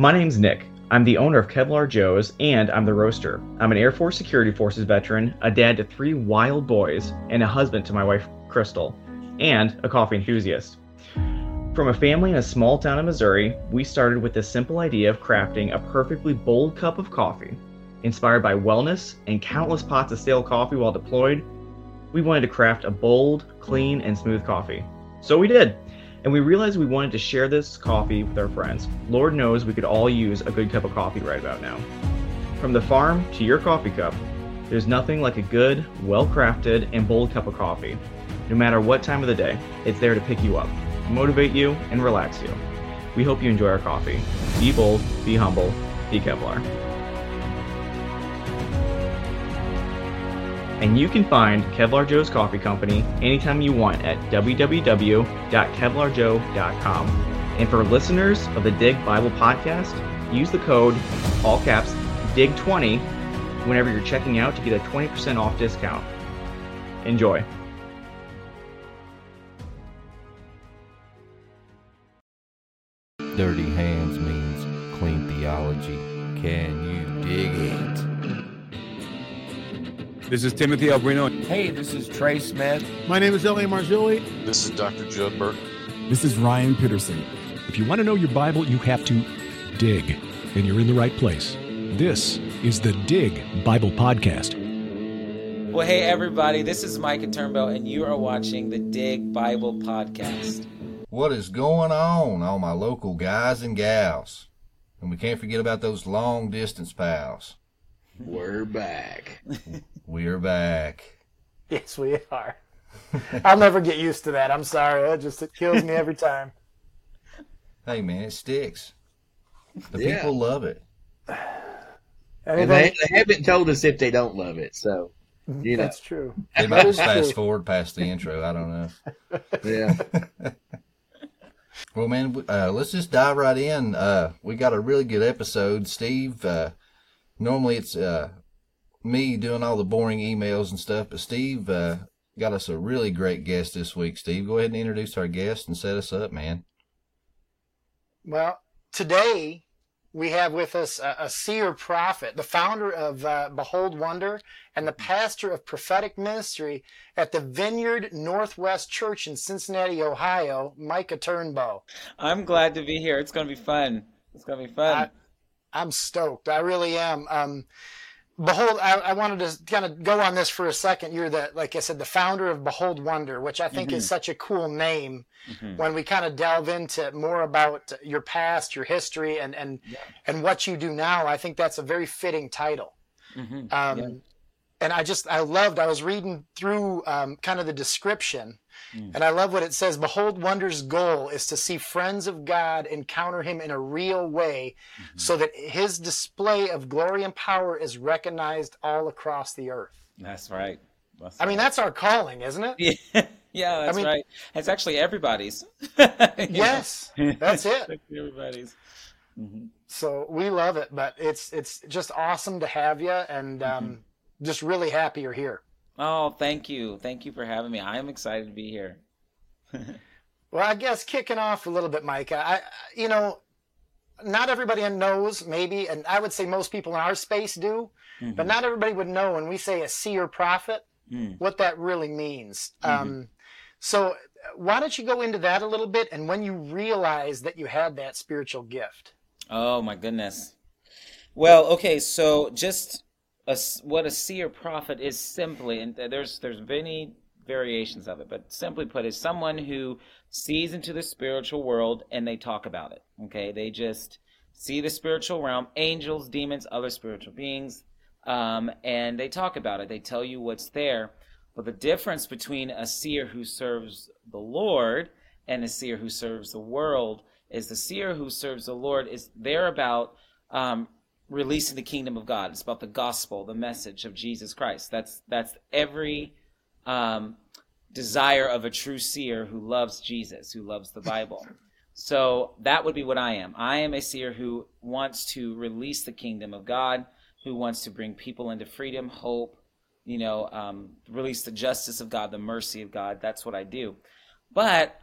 My name's Nick. I'm the owner of Kevlar Joe's and I'm the roaster. I'm an Air Force Security Forces veteran, a dad to three wild boys, and a husband to my wife, Crystal, and a coffee enthusiast. From a family in a small town in Missouri, we started with the simple idea of crafting a perfectly bold cup of coffee. Inspired by wellness and countless pots of stale coffee while deployed, we wanted to craft a bold, clean, and smooth coffee. So we did. And we realized we wanted to share this coffee with our friends. Lord knows we could all use a good cup of coffee right about now. From the farm to your coffee cup, there's nothing like a good, well crafted, and bold cup of coffee. No matter what time of the day, it's there to pick you up motivate you, and relax you. We hope you enjoy our coffee. Be bold, be humble, be Kevlar. And you can find Kevlar Joe's Coffee Company anytime you want at www.kevlarjoe.com. And for listeners of the Dig Bible Podcast, use the code, all caps, DIG20 whenever you're checking out to get a 20% off discount. Enjoy. Dirty hands means clean theology. Can you dig it? This is Timothy Alberino. Hey, this is Trey Smith. My name is L.A. Marzulli. This is Dr. Judd Burke. This is Ryan Pitterson. If you want to know your Bible, you have to dig, and you're in the right place. This is the Dig Bible Podcast. Well, hey, everybody, this is Micah Turnbo, and you are watching the Dig Bible Podcast. What is going on, all my local guys and gals? And we can't forget about those long distance pals. We're back. We're back. Yes, we are. I'll never get used to that. I'm sorry. It just it kills me every time. Hey man, it sticks. The yeah. people love it. They, they, haven't told us if they don't love it, so you know. That's true. They might just fast forward past the intro. I don't know. Yeah. Well, man, uh, let's just dive right in. Uh, we got a really good episode, Steve. Uh, normally it's uh, me doing all the boring emails and stuff, but Steve uh, got us a really great guest this week. Steve, go ahead and introduce our guest and set us up, man. Well, today we have with us a, a seer prophet, the founder of uh, Behold Wonder, and the pastor of prophetic ministry at the Vineyard Northwest Church in Cincinnati, Ohio, Micah Turnbo. I'm glad to be here. It's going to be fun. It's going to be fun. I, am stoked. I really am. Um, Behold, I, I, wanted to kind of go on this for a second. You're the, like I said, the founder of Behold Wonder, which I think mm-hmm. is such a cool name. Mm-hmm. When we kind of delve into more about your past, your history, and and yeah. and what you do now, I think that's a very fitting title. Mm-hmm. Um, yeah. And I just I loved. I was reading through um, kind of the description, Mm. And I love what it says Behold, Wonder's goal is to see friends of God encounter him in a real way mm-hmm. so that his display of glory and power is recognized all across the earth. That's right. That's I right. mean, that's our calling, isn't it? Yeah, yeah that's I mean, right. It's actually everybody's. yes, that's it. everybody's. Mm-hmm. So we love it, but it's it's just awesome to have you, and um, mm-hmm. just really happy you're here. Oh, thank you. Thank you for having me. I am excited to be here. well, I guess kicking off a little bit, Mike, I, you know, not everybody knows, maybe, and I would say most people in our space do, mm-hmm. but not everybody would know when we say a seer prophet, mm. what that really means. Mm-hmm. Um, so, why don't you go into that a little bit and when you realized that you had that spiritual gift? Oh, my goodness. Well, okay, so just a, what a seer prophet is simply, and there's there's many variations of it, but simply put, is someone who sees into the spiritual world and they talk about it. Okay, they just see the spiritual realm, angels, demons, other spiritual beings, um, and they talk about it. They tell you what's there. But the difference between a seer who serves the Lord and a seer who serves the world is the seer who serves the Lord is there about um, releasing the kingdom of God. It's about the gospel, the message of Jesus Christ. That's that's every um, desire of a true seer who loves Jesus, who loves the Bible. So that would be what I am. I am a seer who wants to release the kingdom of God, who wants to bring people into freedom, hope, you know, um, release the justice of God, the mercy of God. That's what I do. But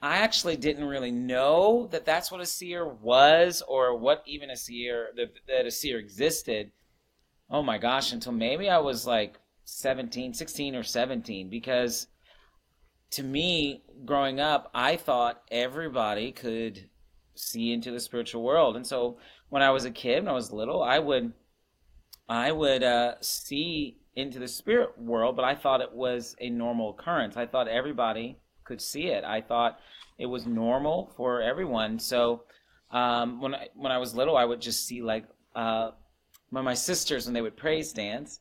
I actually didn't really know that that's what a seer was or what even a seer that, that a seer existed. Oh my gosh, until maybe I was like 17, 16 or 17 because to me growing up, I thought everybody could see into the spiritual world. And so when I was a kid, when I was little, I would I would uh, see into the spirit world, but I thought it was a normal occurrence. I thought everybody could see it. I thought it was normal for everyone. So um, when I, when I was little, I would just see like uh, my sisters when they would praise dance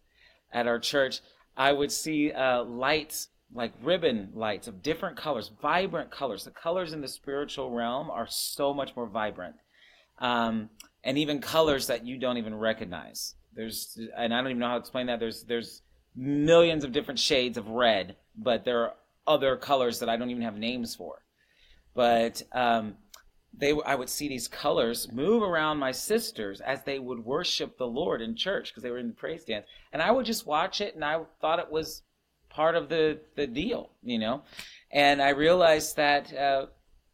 at our church. I would see uh, lights like ribbon lights of different colors, vibrant colors. The colors in the spiritual realm are so much more vibrant, um, and even colors that you don't even recognize. There's, and I don't even know how to explain that. There's, there's millions of different shades of red, but there are other colors that I don't even have names for. But um, they, I would see these colors move around my sisters as they would worship the Lord in church because they were in the praise dance, and I would just watch it, and I thought it was part of the the deal, you know. And I realized that uh,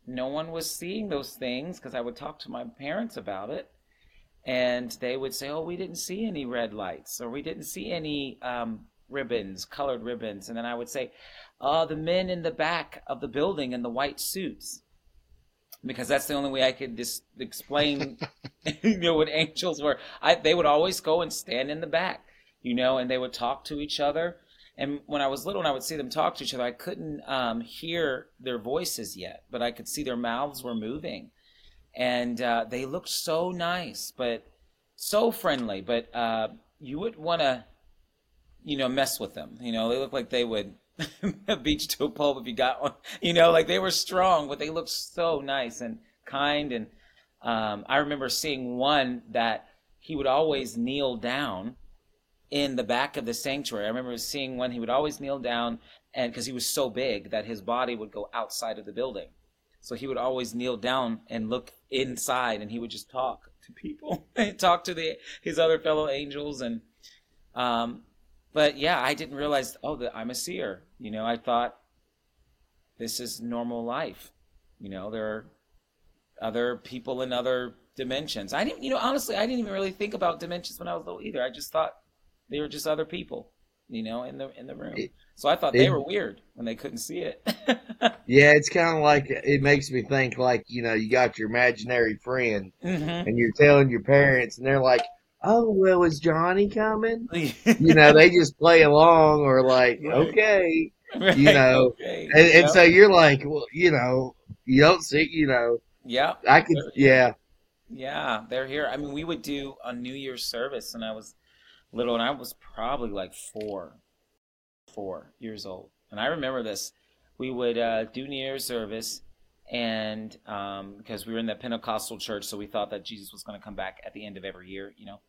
no one was seeing those things because I would talk to my parents about it, and they would say, "Oh, we didn't see any red lights, or we didn't see any um, ribbons, colored ribbons." And then I would say, "Oh, the men in the back of the building in the white suits." Because that's the only way I could just explain, you know, what angels were. I, they would always go and stand in the back, you know, and they would talk to each other. And when I was little and I would see them talk to each other, I couldn't um, hear their voices yet, but I could see their mouths were moving and uh, they looked so nice, but so friendly. But uh, you wouldn't want to, you know, mess with them. You know, they look like they would beat you to a pulp if you got one. You know, like they were strong, but they looked so nice and kind. And um, I remember seeing one that he would always kneel down in the back of the sanctuary. I remember seeing one he would always kneel down, and because he was so big that his body would go outside of the building. So he would always kneel down and look inside, and he would just talk to people, talk to the his other fellow angels, and um, but yeah, I didn't realize oh that I'm a seer. You know, I thought this is normal life. You know, there are other people in other dimensions. I didn't, you know, honestly, I didn't even really think about dimensions when I was little either. I just thought they were just other people, you know, in the in the room. So I thought they were weird when they couldn't see it. yeah, it's kind of like it makes me think like you know you got your imaginary friend mm-hmm. and you're telling your parents and they're like, oh well, is Johnny coming? you know, they just play along or like right. okay, right. you know, okay. and, and yep. so you're like, well, you know, you don't see, you know, yeah, I could, yeah. Yeah, they're here. I mean, we would do a New Year's service, and I was little, and I was probably like four four years old. And I remember this. We would uh, do New Year's service, and um, because we were in that Pentecostal church, so we thought that Jesus was going to come back at the end of every year, you know.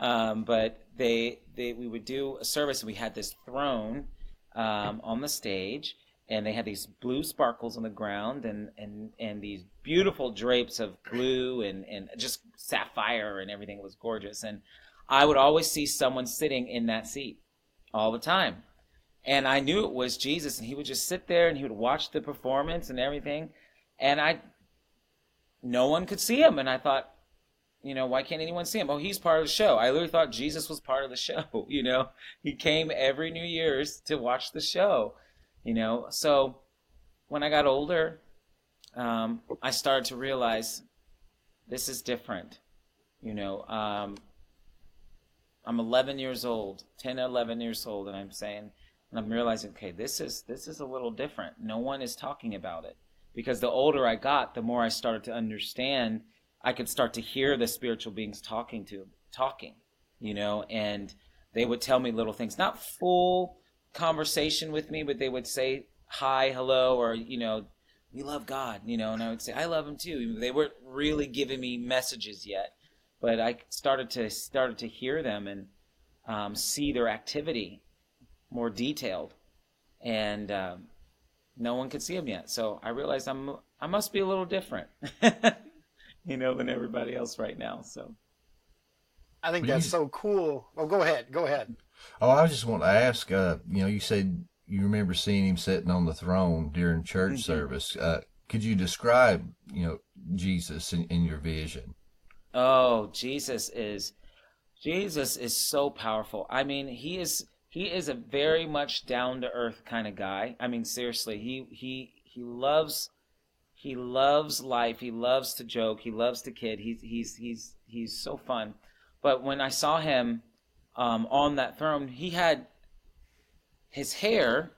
Um, but they, they, we would do a service, and we had this throne um, on the stage, and they had these blue sparkles on the ground, and and and these beautiful drapes of blue and and just sapphire and everything was gorgeous. And I would always see someone sitting in that seat all the time and I knew it was Jesus, and he would just sit there and he would watch the performance and everything, and I, no one could see him, and I thought, you know, why can't anyone see him? Oh, he's part of the show. I literally thought Jesus was part of the show. You know, he came every New Year's to watch the show. You know, so when I got older, um, I started to realize this is different. You know, um, I'm 11 years old, 10, 11 years old, and I'm saying and I'm realizing, okay, this is this is a little different. No one is talking about it because the older I got, the more I started to understand. I could start to hear the spiritual beings talking to talking, you know, and they would tell me little things, not full conversation with me, but they would say hi, hello, or you know, we love God, you know, and I would say I love Him too. They weren't really giving me messages yet, but I started to started to hear them and um, see their activity more detailed, and um, no one could see them yet. So I realized I'm I must be a little different, you know, than everybody else right now. So I think that's so cool. Well, go ahead, go ahead. Oh, I just want to ask. Uh, you know, you said you remember seeing him sitting on the throne during church mm-hmm. service. Uh, could you describe, you know, Jesus in, in your vision? Oh, Jesus is Jesus is so powerful. I mean, he is he is a very much down to earth kind of guy. I mean, seriously, he he he loves he loves life. He loves to joke. He loves to kid. He's he's he's he's so fun. But when I saw him um, on that throne, he had his hair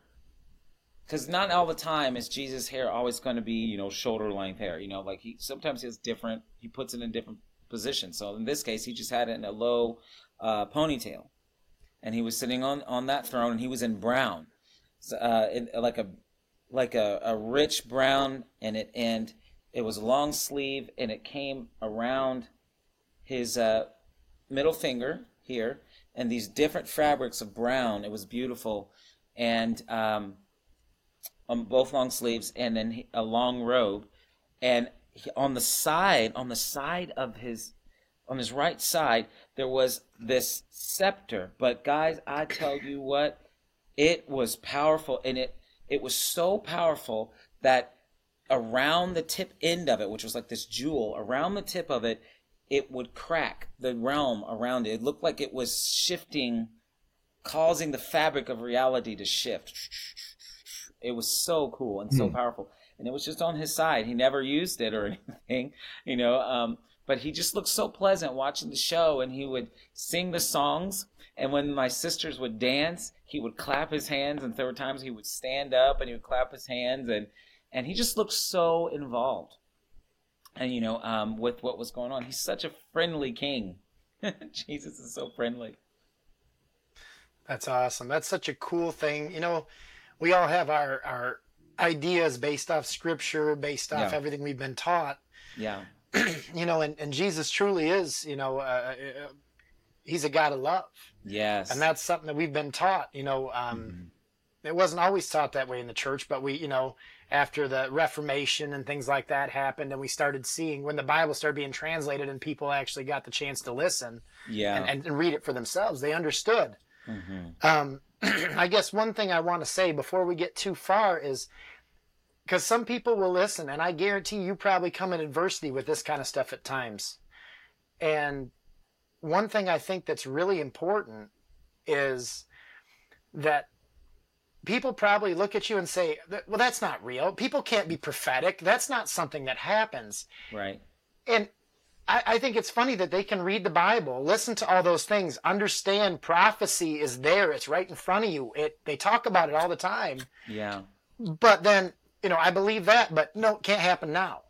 because not all the time is Jesus' hair always going to be you know shoulder length hair. You know, like he sometimes he has different. He puts it in different positions. So in this case, he just had it in a low uh, ponytail, and he was sitting on on that throne, and he was in brown, uh, like a like a, a rich brown, and it and it was long sleeve, and it came around his uh, middle finger here, and these different fabrics of brown. It was beautiful, and um, on both long sleeves, and then a long robe, and on the side, on the side of his, on his right side, there was this scepter. But guys, I tell you what, it was powerful, and it it was so powerful that around the tip end of it, which was like this jewel, around the tip of it, it would crack the realm around it. It looked like it was shifting, causing the fabric of reality to shift. It was so cool and so hmm. powerful. And it was just on his side. He never used it or anything, you know. Um, but he just looked so pleasant watching the show, and he would sing the songs. And when my sisters would dance, he would clap his hands, and there were times he would stand up and he would clap his hands, and and he just looked so involved. And you know, um, with what was going on, he's such a friendly king. Jesus is so friendly. That's awesome. That's such a cool thing. You know, we all have our our ideas based off scripture, based off yeah. everything we've been taught. Yeah. you know, and, and Jesus truly is, you know, uh, uh, he's a God of love. Yes. And that's something that we've been taught, you know, um, mm-hmm. it wasn't always taught that way in the church, but we, you know, after the Reformation and things like that happened, and we started seeing when the Bible started being translated and people actually got the chance to listen yeah. and, and, and read it for themselves, they understood. Mm-hmm. Um, I guess one thing I want to say before we get too far is because some people will listen, and I guarantee you probably come in adversity with this kind of stuff at times. And one thing I think that's really important is that people probably look at you and say, well, that's not real. People can't be prophetic. That's not something that happens. Right. And I, I, think it's funny that they can read the Bible, listen to all those things, understand prophecy is there. It's right in front of you. It they talk about it all the time. Yeah. But then, you know, I believe that, but no, it can't happen now.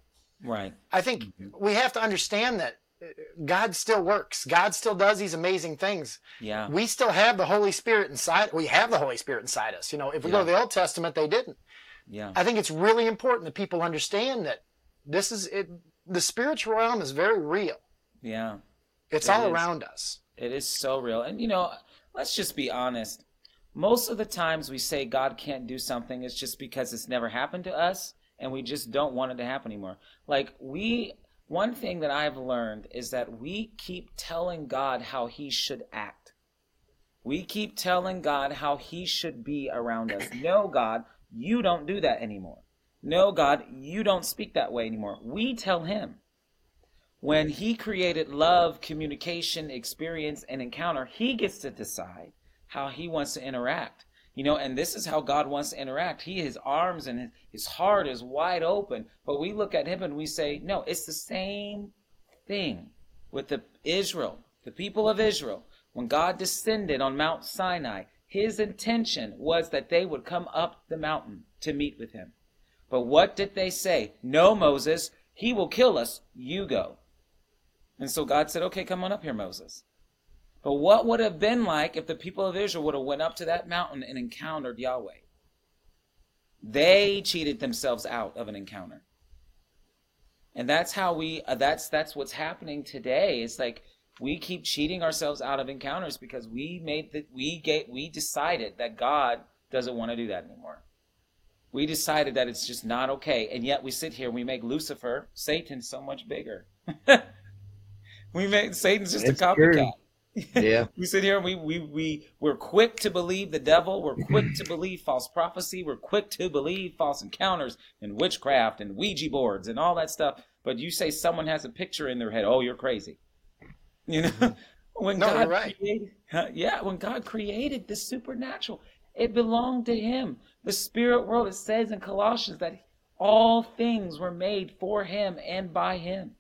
Right. I think mm-hmm. we have to understand that God still works. God still does these amazing things. Yeah. We still have the Holy Spirit inside. We have the Holy Spirit inside us. You know, if we yeah. go to the Old Testament, they didn't. Yeah. I think it's really important that people understand that this is it the spiritual realm is very real. Yeah. It's it all is. around us. It is so real. And you know, let's just be honest. Most of the times we say God can't do something, it's just because it's never happened to us and we just don't want it to happen anymore. Like we one thing that I've learned is that we keep telling God how he should act. We keep telling God how he should be around us. No, God, you don't do that anymore. No, God, you don't speak that way anymore. We tell him. When he created love, communication, experience, and encounter, he gets to decide how he wants to interact. You know, and this is how God wants to interact. He, his arms and his heart is wide open. But we look at him and we say, no, it's the same thing with the Israel, the people of Israel. When God descended on Mount Sinai, his intention was that they would come up the mountain to meet with him. But what did they say? No, Moses, he will kill us. You go. And so God said, okay, come on up here, Moses. But what would have been like if the people of Israel would have went up to that mountain and encountered Yahweh? They cheated themselves out of an encounter. And that's how we uh, that's that's what's happening today. It's like we keep cheating ourselves out of encounters because we made that we get we decided that God doesn't want to do that anymore. We decided that it's just not okay, and yet we sit here and we make Lucifer, Satan, so much bigger. we make Satan's just it's a copycat. True. Yeah. we sit here and we, we, we, we're quick to believe the devil. We're quick to believe false prophecy. We're quick to believe false encounters and witchcraft and Ouija boards and all that stuff. But you say someone has a picture in their head, oh, you're crazy. You know, when No, God right. created, yeah, when God created the supernatural, it belonged to Him. The spirit world, it says in Colossians that all things were made for Him and by Him.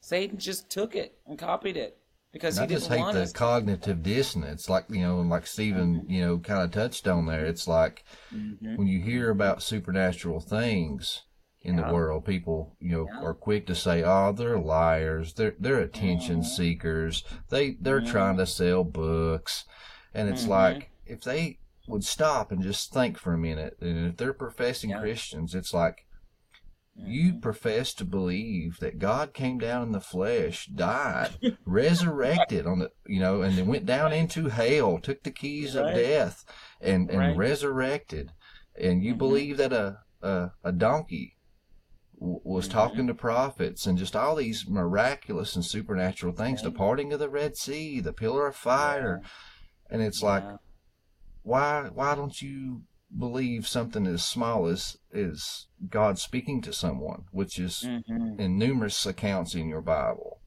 Satan just took it and copied it because And I just hate the us. cognitive dissonance, like you know, like Stephen, you know, kind of touched on there. It's like Mm-hmm. when you hear about supernatural things in the world, people, you know, are quick to say, "Oh, they're liars. They're they're attention Mm-hmm. seekers. They they're trying to sell books." And it's Mm-hmm. like if they would stop and just think for a minute, and if they're professing Yeah. Mm-hmm. Christians, it's like you profess to believe that God came down in the flesh, died, resurrected on the, you know, and then went down into hell, took the keys Right. of death, and and Right. resurrected, and you Mhm. believe that a a, a donkey w- was Mhm. talking to prophets and just all these miraculous and supernatural things, the parting of the Red Sea, the pillar of fire, and it's like, why why don't you believe something as small as is God speaking to someone, which is Mhm. in numerous accounts in your Bible.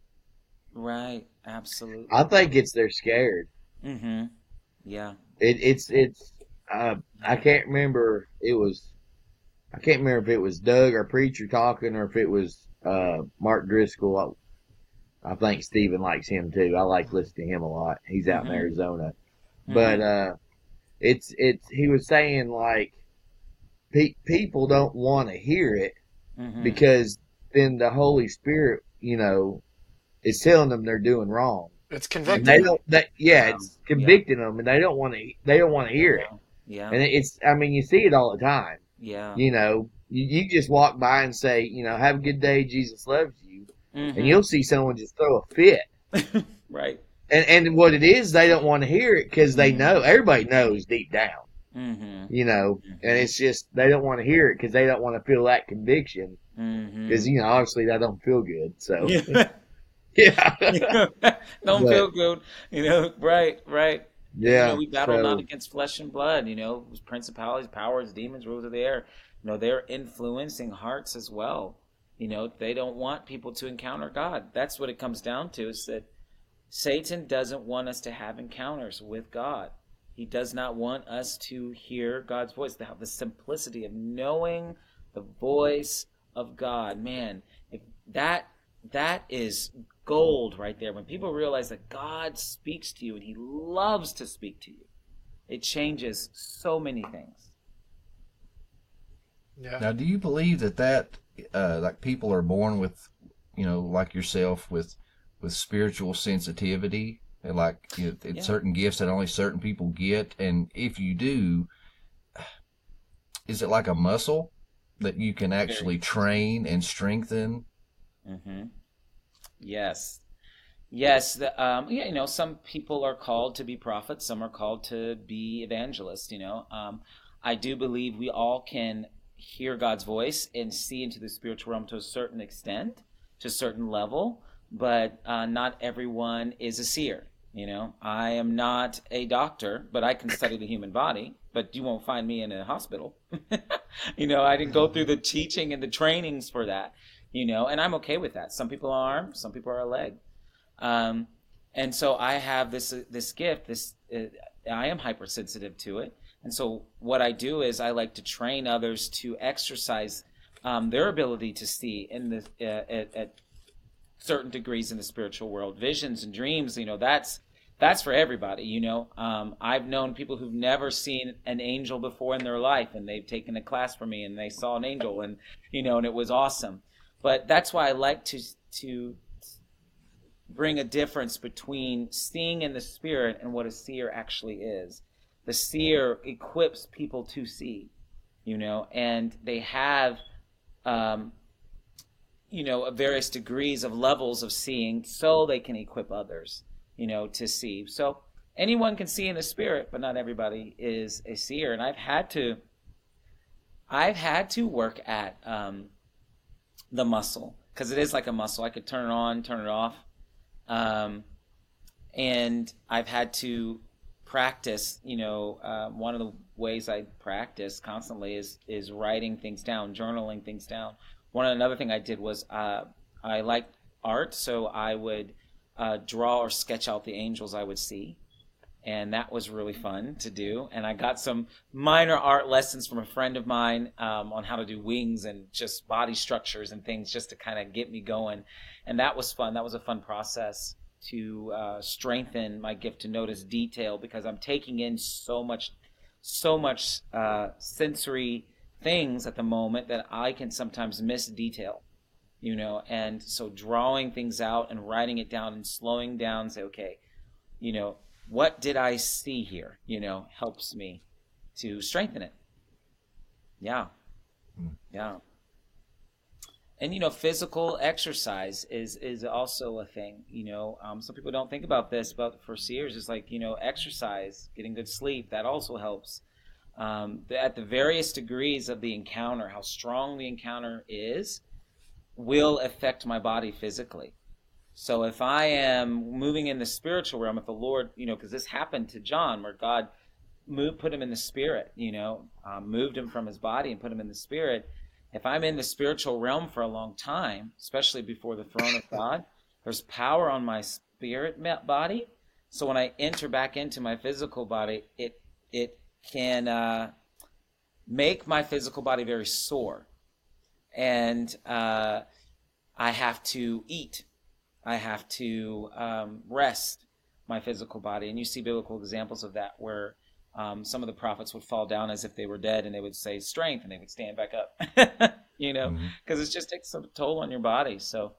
Right. Absolutely. I think it's they're scared. Mm-hmm. Yeah. It, it's it's uh, I can't remember. It was I can't remember if it was Doug or preacher talking or if it was uh, Mark Driscoll. I, I think Stephen likes him too. I like listening to him a lot. He's out in Mhm. Arizona, but uh, it's it's he was saying like pe- people don't want to hear it Mhm. because then the Holy Spirit, you know, is telling them they're doing wrong. It's And convicting. they don't. That yeah, Yeah. it's convicting them, and they don't want to. They don't want to hear it. Yeah. And it's. I mean, you see it all the time. Yeah. You know, you, you just walk by and say, you know, have a good day. Jesus loves you, Mhm. and you'll see someone just throw a fit. right. And and what it is, they don't want to hear it because they know everybody knows deep down. Mm-hmm. You know, and it's just they don't want to hear it because they don't want to feel that conviction Mm-hmm. because you know obviously that don't feel good. So Yeah. yeah, Don't But- feel good. You know, right, right. yeah. You know, we battle so- not against flesh and blood, you know, principalities, powers, demons, rulers of the air. You know, they're influencing hearts as well. You know, they don't want people to encounter God. That's what it comes down to is that Satan doesn't want us to have encounters with God. He does not want us to hear God's voice, to have the simplicity of knowing the voice of God. Man, if that that is gold right there. When people realize that God speaks to you and he loves to speak to you, it changes so many things. Yeah. Now, do you believe that that uh, like people are born with, you know, like yourself with with spiritual sensitivity, and like you know, it's Yeah. certain gifts that only certain people get, and if you do, is it like a muscle that you can actually train and strengthen? Mm-hmm. Yes. Yes, the, um, yeah, you know, some people are called to be prophets, some are called to be evangelists, you know. Um, I do believe we all can hear God's voice and see into the spiritual realm to a certain extent, to a certain level, but uh, not everyone is a seer, you know. I am not a doctor, but I can study the human body, but you won't find me in a hospital. you know, I didn't go through the teaching and the trainings for that you know, and I'm okay with that. Some people are arm, some people are a leg, um, and so I have this uh, this gift. This uh, I am hypersensitive to it, and so what I do is I like to train others to exercise um, their ability to see in the uh, at, at certain degrees in the spiritual world, visions and dreams. You know, that's that's for everybody. You know, um, I've known people who've never seen an angel before in their life, and they've taken a class from me, and they saw an angel, and you know, and it was awesome but that's why I like to to bring a difference between seeing in the spirit and what a seer actually is. The seer equips people to see, you know, and they have, um, you know, various degrees of levels of seeing, so they can equip others, you know, to see. So anyone can see in the spirit, but not everybody is a seer. And I've had to, I've had to work at. Um, the muscle because it is like a muscle. I could turn it on, turn it off, um, and I've had to practice. You know, uh, one of the ways I practice constantly is is writing things down, journaling things down. One another thing I did was uh, I liked art, so I would uh, draw or sketch out the angels I would see and that was really fun to do. And I got some minor art lessons from a friend of mine um, on how to do wings and just body structures and things, just to kind of get me going. And that was fun. That was a fun process to uh, strengthen my gift to notice detail because I'm taking in so much, so much uh, sensory things at the moment that I can sometimes miss detail. You know, and so drawing things out and writing it down and slowing down, say, okay, you know, what did I see here? You know, helps me to strengthen it. Yeah. Mm. Yeah. And you know, physical exercise is is also a thing. You know, um, some people don't think about this, but for seers, it's like you know, exercise, getting good sleep, that also helps. Um, at the various degrees of the encounter, how strong the encounter is, will affect my body physically. So if I am moving in the spiritual realm, if the Lord, you know, because this happened to John, where God moved, put him in the spirit, you know, um, moved him from his body and put him in the spirit. If I'm in the spiritual realm for a long time, especially before the throne of God, there's power on my spirit body. So when I enter back into my physical body, it it can uh, make my physical body very sore, and uh, I have to eat I have to um, rest my physical body. And you see biblical examples of that where um, some of the prophets would fall down as if they were dead and they would say strength and they would stand back up, you know, because mm-hmm. it just takes a toll on your body. So,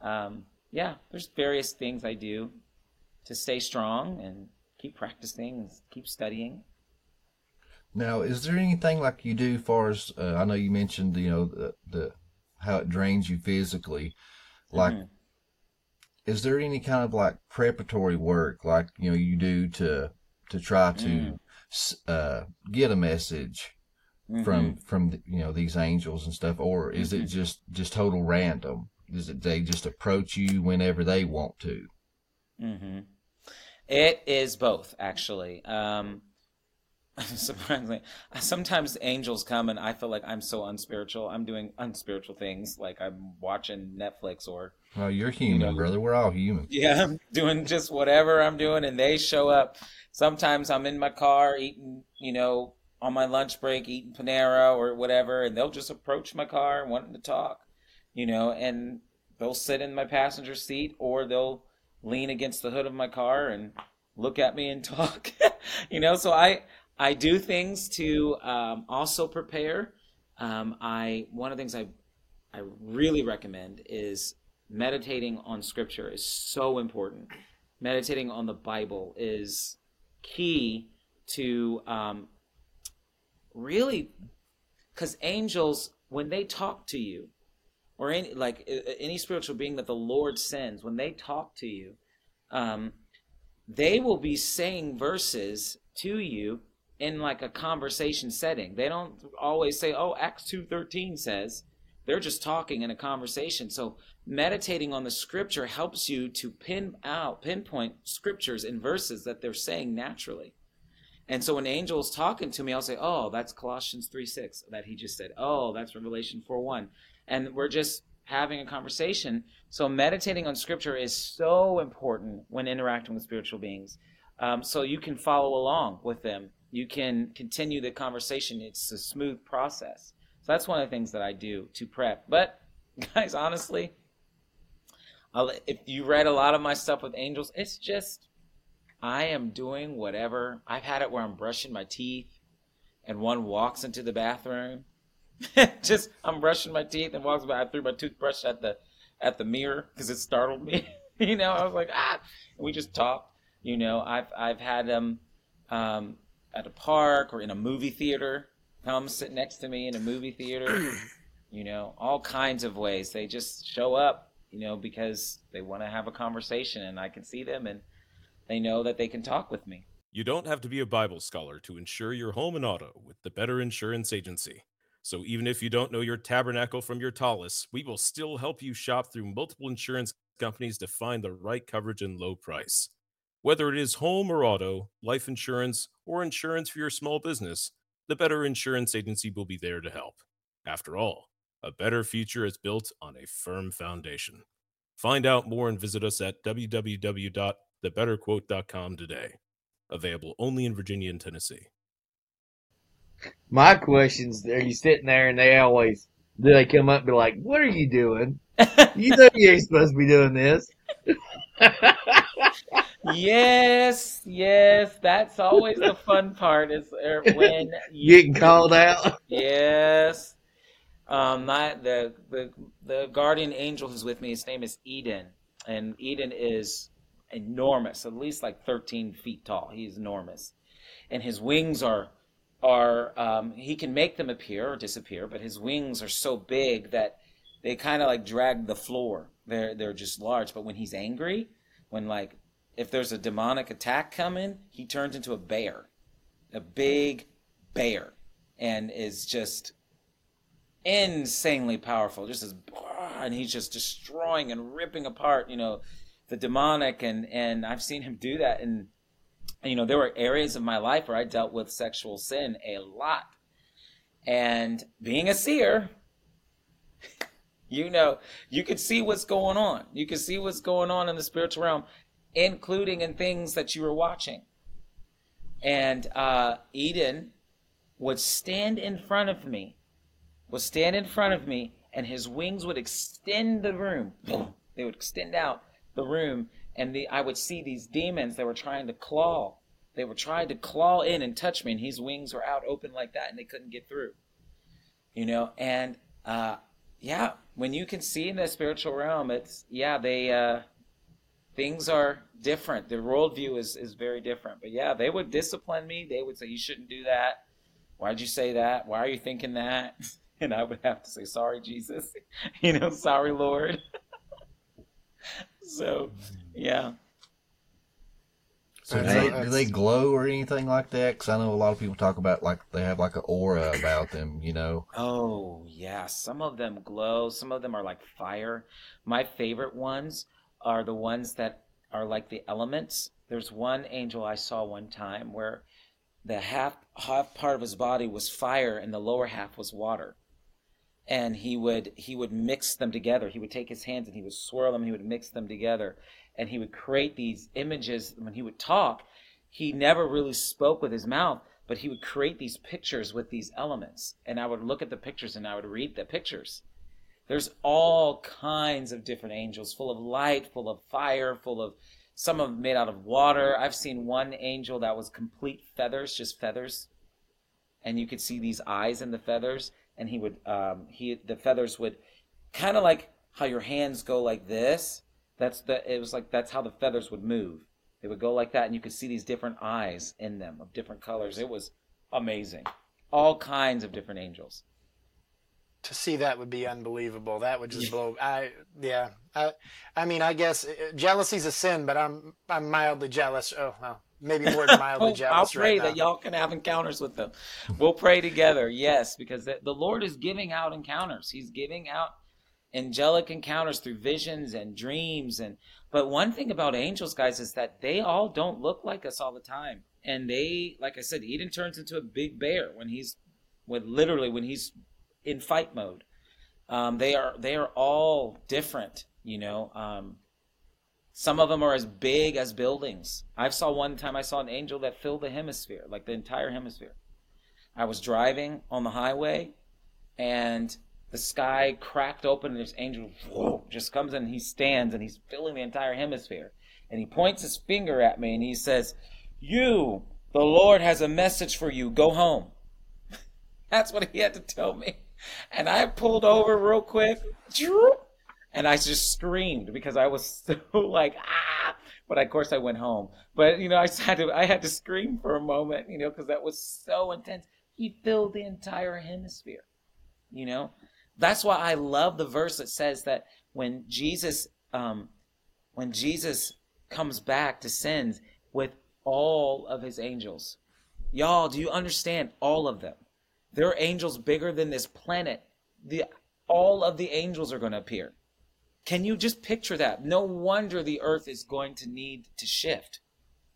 um, yeah, there's various things I do to stay strong and keep practicing and keep studying. Now, is there anything like you do, far as uh, I know you mentioned, you know, the, the how it drains you physically, like mm-hmm is there any kind of like preparatory work like you know you do to to try to mm. uh, get a message mm-hmm. from from you know these angels and stuff or is mm-hmm. it just just total random is it they just approach you whenever they want to mm-hmm. it is both actually um surprisingly sometimes angels come and i feel like i'm so unspiritual i'm doing unspiritual things like i'm watching netflix or Oh, you're human, you know, brother. We're all human. Yeah, I'm doing just whatever I'm doing, and they show up. Sometimes I'm in my car eating, you know, on my lunch break, eating Panera or whatever, and they'll just approach my car wanting to talk, you know, and they'll sit in my passenger seat or they'll lean against the hood of my car and look at me and talk, you know. So I I do things to um, also prepare. Um, I one of the things I I really recommend is meditating on scripture is so important. Meditating on the Bible is key to um, really, because angels, when they talk to you, or any like any spiritual being that the Lord sends, when they talk to you, um, they will be saying verses to you in like a conversation setting. They don't always say, "Oh, Acts two thirteen says." They're just talking in a conversation. So meditating on the scripture helps you to pin out, pinpoint scriptures and verses that they're saying naturally. And so when angel is talking to me, I'll say, "Oh, that's Colossians three six that he just said. Oh, that's Revelation four one, and we're just having a conversation. So meditating on scripture is so important when interacting with spiritual beings. Um, so you can follow along with them. You can continue the conversation. It's a smooth process. So that's one of the things that I do to prep. But guys, honestly, I'll, if you read a lot of my stuff with angels, it's just I am doing whatever. I've had it where I'm brushing my teeth and one walks into the bathroom. just I'm brushing my teeth and walks by. I threw my toothbrush at the at the mirror because it startled me. you know, I was like ah. And we just talked. You know, I've I've had them um, at a park or in a movie theater come sit next to me in a movie theater. you know, all kinds of ways. They just show up, you know, because they want to have a conversation and I can see them and they know that they can talk with me. You don't have to be a Bible scholar to insure your home and auto with the Better Insurance Agency. So even if you don't know your tabernacle from your tallis, we will still help you shop through multiple insurance companies to find the right coverage and low price. Whether it is home or auto, life insurance, or insurance for your small business, the Better Insurance Agency will be there to help. After all, a better future is built on a firm foundation. Find out more and visit us at www.thebetterquote.com today. Available only in Virginia and Tennessee. My questions: Are you sitting there and they always do they come up and be like, "What are you doing? You know you ain't supposed to be doing this." yes, yes, that's always the fun part is er, when you, getting called out. Yes. Um, my the the the guardian angel who's with me, his name is Eden, and Eden is enormous, at least like 13 feet tall. He's enormous, and his wings are are um, he can make them appear or disappear, but his wings are so big that they kind of like drag the floor. They're they're just large, but when he's angry, when like if there's a demonic attack coming, he turns into a bear, a big bear, and is just insanely powerful. Just as ah, and he's just destroying and ripping apart, you know, the demonic and and I've seen him do that and you know there were areas of my life where I dealt with sexual sin a lot. And being a seer, you know, you could see what's going on. You could see what's going on in the spiritual realm including in things that you were watching. And uh, Eden would stand in front of me, would stand in front of me, and his wings would extend the room. They would extend out the room, and the, I would see these demons that were trying to claw. They were trying to claw in and touch me, and his wings were out open like that, and they couldn't get through. You know, and uh, yeah, when you can see in the spiritual realm, it's yeah, they uh, things are different. The worldview is, is very different. But yeah, they would discipline me. They would say, You shouldn't do that. Why'd you say that? Why are you thinking that? And I would have to say, Sorry, Jesus. you know, sorry, Lord. so, yeah. So do they, do they glow or anything like that? Because I know a lot of people talk about like they have like an aura about them, you know. Oh yeah, some of them glow. Some of them are like fire. My favorite ones are the ones that are like the elements. There's one angel I saw one time where the half half part of his body was fire and the lower half was water. And he would he would mix them together. He would take his hands and he would swirl them, he would mix them together, and he would create these images when he would talk. He never really spoke with his mouth, but he would create these pictures with these elements. And I would look at the pictures and I would read the pictures there's all kinds of different angels, full of light, full of fire, full of some of them made out of water. I've seen one angel that was complete feathers, just feathers, and you could see these eyes in the feathers. And he would, um, he the feathers would kind of like how your hands go like this. That's the. It was like that's how the feathers would move. They would go like that, and you could see these different eyes in them of different colors. It was amazing. All kinds of different angels to see that would be unbelievable. That would just blow. I yeah. I I mean, I guess uh, jealousy's a sin, but I'm I'm mildly jealous. Oh well, maybe more than mildly jealous. I'll pray right that y'all can have encounters with them. We'll pray together. Yes, because the, the Lord is giving out encounters. He's giving out angelic encounters through visions and dreams and but one thing about angels guys is that they all don't look like us all the time and they like i said eden turns into a big bear when he's when literally when he's in fight mode. Um, they are they are all different. You know, um, some of them are as big as buildings. I saw one time I saw an angel that filled the hemisphere, like the entire hemisphere. I was driving on the highway, and the sky cracked open, and this angel whoa, just comes in. And he stands, and he's filling the entire hemisphere, and he points his finger at me, and he says, "You, the Lord has a message for you. Go home." That's what he had to tell me. And I pulled over real quick, and I just screamed because I was so like ah. But of course I went home. But you know I had to I had to scream for a moment, you know, because that was so intense. He filled the entire hemisphere. You know, that's why I love the verse that says that when Jesus um, when Jesus comes back to send with all of his angels. Y'all, do you understand all of them? There are angels bigger than this planet. The all of the angels are going to appear. Can you just picture that? No wonder the earth is going to need to shift.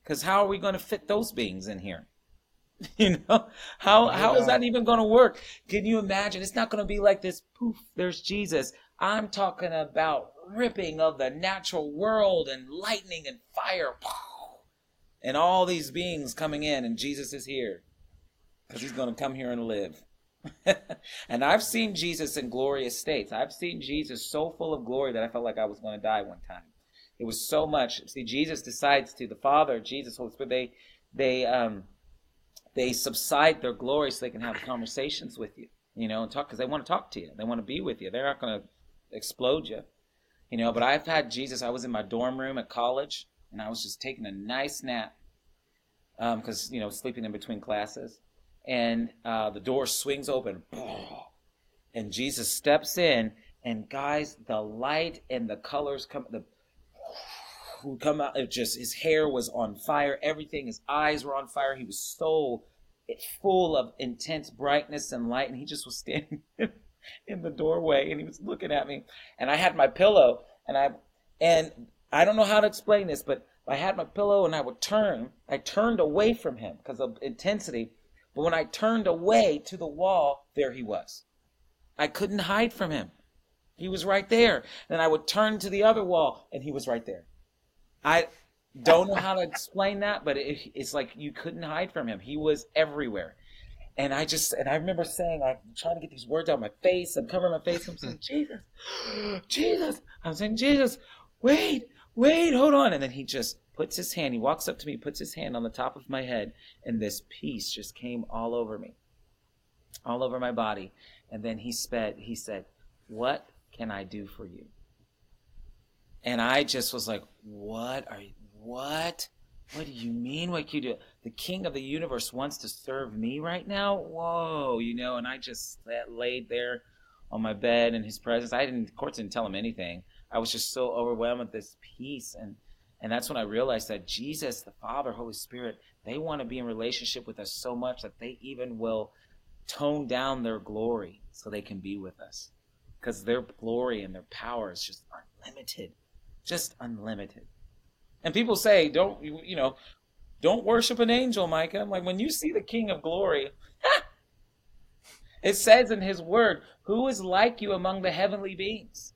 Because how are we going to fit those beings in here? You know, how how is that even going to work? Can you imagine? It's not going to be like this. Poof, there's Jesus. I'm talking about ripping of the natural world and lightning and fire, and all these beings coming in, and Jesus is here because he's going to come here and live. and I've seen Jesus in glorious states. I've seen Jesus so full of glory that I felt like I was going to die one time. It was so much. See, Jesus decides to the Father, Jesus, Holy Spirit. They they um they subside their glory so they can have conversations with you, you know, and talk because they want to talk to you. They want to be with you. They're not going to explode you, you know. But I've had Jesus. I was in my dorm room at college, and I was just taking a nice nap because um, you know sleeping in between classes, and uh, the door swings open, and Jesus steps in, and guys, the light and the colors come. The who come out it just his hair was on fire. Everything his eyes were on fire. He was so full of intense brightness and light and he just was standing in the doorway and he was looking at me. And i had my pillow and i and i don't know how to explain this but i had my pillow and i would turn i turned away from him because of intensity but when i turned away to the wall there he was i couldn't hide from him he was right there and i would turn to the other wall and he was right there I don't know how to explain that, but it, it's like you couldn't hide from him. He was everywhere. And I just, and I remember saying, I'm trying to get these words out of my face. I'm covering my face. I'm saying, Jesus, Jesus. I'm saying, Jesus, wait, wait, hold on. And then he just puts his hand, he walks up to me, puts his hand on the top of my head, and this peace just came all over me, all over my body. And then he sped, he said, What can I do for you? And I just was like, what are you, what? What do you mean? What you do? The king of the universe wants to serve me right now? Whoa, you know, and I just laid there on my bed in his presence. I didn't, of course, didn't tell him anything. I was just so overwhelmed with this peace. And, and that's when I realized that Jesus, the Father, Holy Spirit, they want to be in relationship with us so much that they even will tone down their glory so they can be with us. Because their glory and their power is just unlimited just unlimited. And people say, don't you know, don't worship an angel, Micah. I'm like, when you see the King of Glory, it says in His Word, "Who is like you among the heavenly beings?"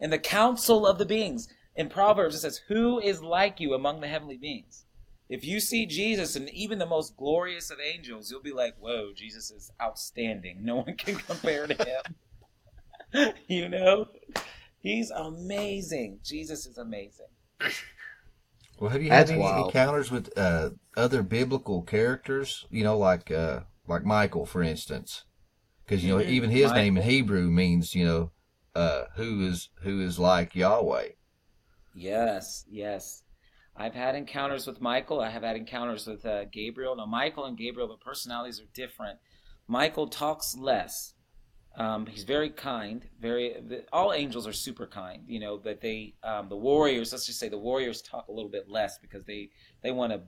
In the council of the beings, in Proverbs it says, "Who is like you among the heavenly beings?" If you see Jesus and even the most glorious of angels, you'll be like, "Whoa, Jesus is outstanding. No one can compare to him." you know. He's amazing. Jesus is amazing. Well, have you had any wild. encounters with uh, other biblical characters? You know, like uh, like Michael, for instance, because you know mm-hmm. even his Michael. name in Hebrew means you know uh, who is who is like Yahweh. Yes, yes. I've had encounters with Michael. I have had encounters with uh, Gabriel. Now, Michael and Gabriel, the personalities are different. Michael talks less. Um, he's very kind. Very the, all angels are super kind. You know, but they um, the warriors. Let's just say the warriors talk a little bit less because they they want to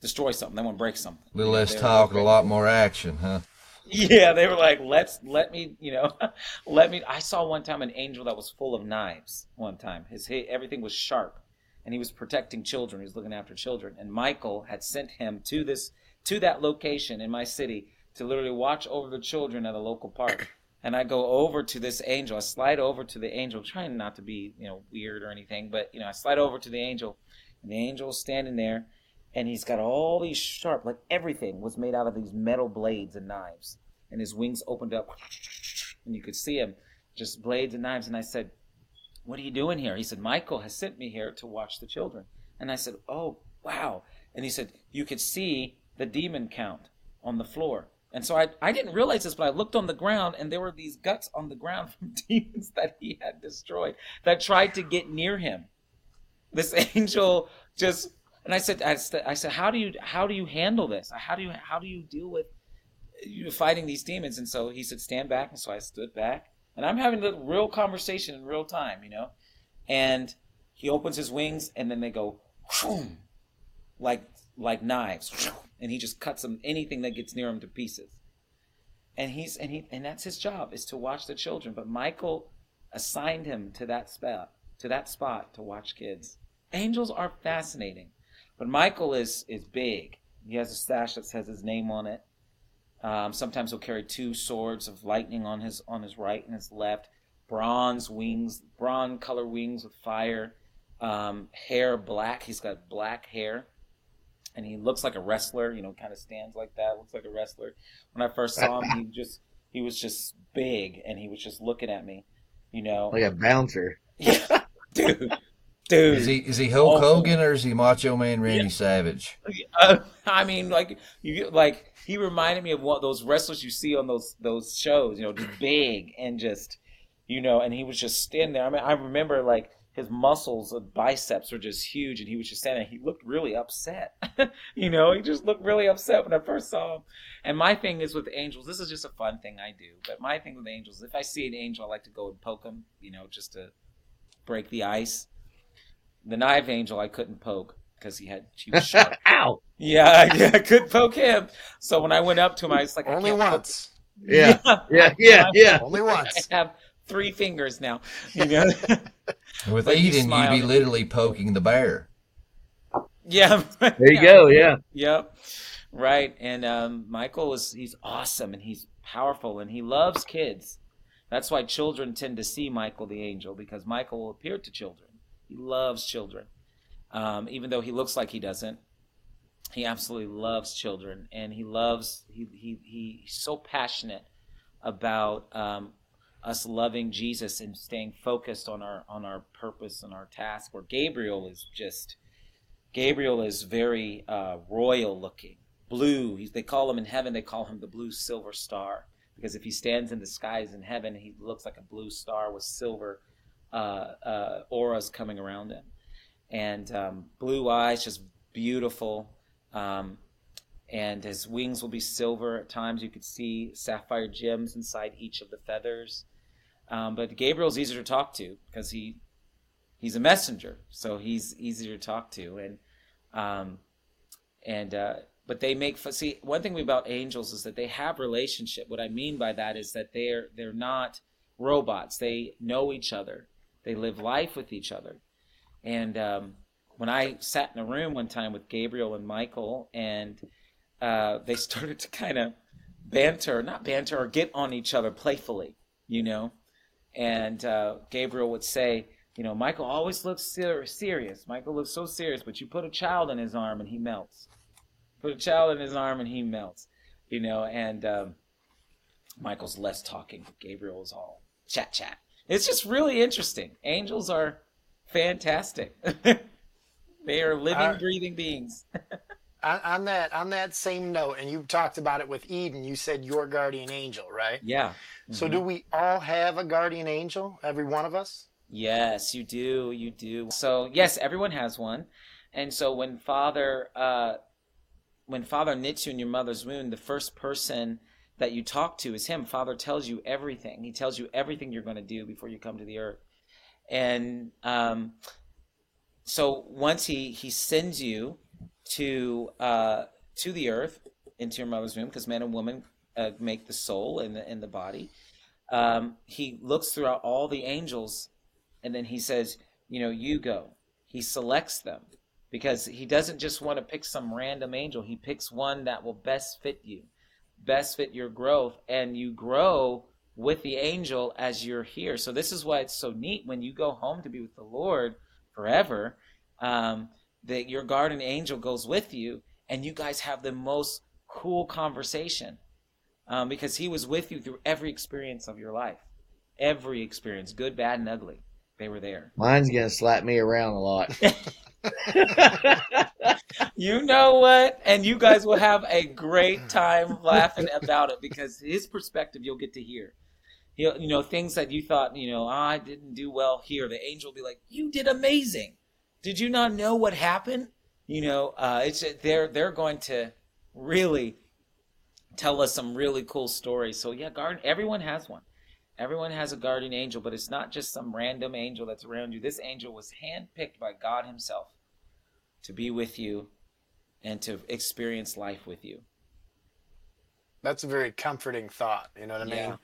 destroy something. They want to break something. A little you know, less talk, a lot more action, huh? Yeah, they were like, let's let me, you know, let me. I saw one time an angel that was full of knives. One time, his everything was sharp, and he was protecting children. He was looking after children, and Michael had sent him to this to that location in my city to literally watch over the children at a local park. And I go over to this angel. I slide over to the angel, trying not to be, you know, weird or anything, but you know, I slide over to the angel, and the angel's standing there, and he's got all these sharp, like everything was made out of these metal blades and knives, and his wings opened up, and you could see him, just blades and knives. And I said, "What are you doing here?" He said, "Michael has sent me here to watch the children." And I said, "Oh, wow!" And he said, "You could see the demon count on the floor." And so I, I didn't realize this, but I looked on the ground and there were these guts on the ground from demons that he had destroyed that tried to get near him. This angel just, and I said, I, I said, how do you, how do you handle this? How do you, how do you deal with you fighting these demons? And so he said, stand back. And so I stood back and I'm having a real conversation in real time, you know, and he opens his wings and then they go, like like knives, and he just cuts them anything that gets near him to pieces. And he's and he and that's his job is to watch the children. But Michael assigned him to that spot to that spot to watch kids. Angels are fascinating. But Michael is is big. He has a stash that says his name on it. Um, sometimes he'll carry two swords of lightning on his on his right and his left. Bronze wings, bronze color wings with fire. Um, hair black. He's got black hair, and he looks like a wrestler. You know, kind of stands like that. Looks like a wrestler. When I first saw him, he just he was just big, and he was just looking at me. You know, like a bouncer. Yeah, dude. Dude, is he is he Hulk oh, Hogan or is he Macho Man Randy yeah. Savage? Uh, I mean, like you like he reminded me of one those wrestlers you see on those those shows. You know, just big and just you know, and he was just standing there. I mean, I remember like his muscles and biceps were just huge, and he was just standing. There. He looked really upset. you know, he just looked really upset when I first saw him. And my thing is with angels. This is just a fun thing I do. But my thing with angels, if I see an angel, I like to go and poke him. You know, just to break the ice the knife angel I couldn't poke because he had huge sharp. Ow! Yeah, yeah, I couldn't poke him. So when I went up to him, I was like, only once. Yeah, yeah, yeah, yeah. Only once. I have three fingers now. You know. With but Eden, you'd be literally poking the bear. Yeah. There you yeah. go. Yeah. Yep. Right. And um, Michael is he's awesome and he's powerful and he loves kids. That's why children tend to see Michael the angel because Michael appeared to children. He loves children. Um, even though he looks like he doesn't, he absolutely loves children, and he loves he he, he he's so passionate about um, us loving Jesus and staying focused on our on our purpose and our task. Where Gabriel is just Gabriel is very uh, royal looking, blue. He's, they call him in heaven. They call him the blue silver star because if he stands in the skies in heaven, he looks like a blue star with silver auras coming around him, and um, blue eyes, just beautiful. Um, and his wings will be silver at times. You could see sapphire gems inside each of the feathers. Um, but Gabriel's easier to talk to because he he's a messenger, so he's easier to talk to. And um, and uh, but they make see one thing about angels is that they have relationship. What I mean by that is that they're they're not robots. They know each other. They live life with each other. And um, when I sat in a room one time with Gabriel and Michael, and uh, they started to kind of banter, not banter, or get on each other playfully, you know. And uh, Gabriel would say, you know, Michael always looks ser- serious. Michael looks so serious, but you put a child in his arm and he melts. Put a child in his arm and he melts, you know. And um, Michael's less talking. Gabriel is all chat chat. It's just really interesting. Angels are fantastic. they are living, uh, breathing beings. on that on that same note, and you talked about it with Eden. You said your guardian angel, right? Yeah. Mm-hmm. So do we all have a guardian angel? Every one of us? Yes, you do. You do. So yes, everyone has one. And so when Father, uh, when Father knits you in your mother's womb, the first person that you talk to is him. Father tells you everything. He tells you everything you're going to do before you come to the earth. And um, so once he he sends you to uh, to the earth into your mother's womb, because man and woman uh, make the soul and the in the body. Um, he looks throughout all the angels, and then he says, you know, you go. He selects them because he doesn't just want to pick some random angel. He picks one that will best fit you best fit your growth and you grow with the angel as you're here. So this is why it's so neat when you go home to be with the Lord forever, um, that your guardian angel goes with you and you guys have the most cool conversation um, because he was with you through every experience of your life. Every experience, good, bad, and ugly. They were there. Mine's going to slap me around a lot. you know what? And you guys will have a great time laughing about it because his perspective you'll get to hear. He'll, you know, things that you thought, you know, oh, I didn't do well here. The angel will be like, "You did amazing. Did you not know what happened?" You know, uh, it's they're they're going to really tell us some really cool stories. So yeah, guard. Everyone has one. Everyone has a guardian angel, but it's not just some random angel that's around you. This angel was handpicked by God Himself to be with you and to experience life with you. That's a very comforting thought. You know what I mean? yeah.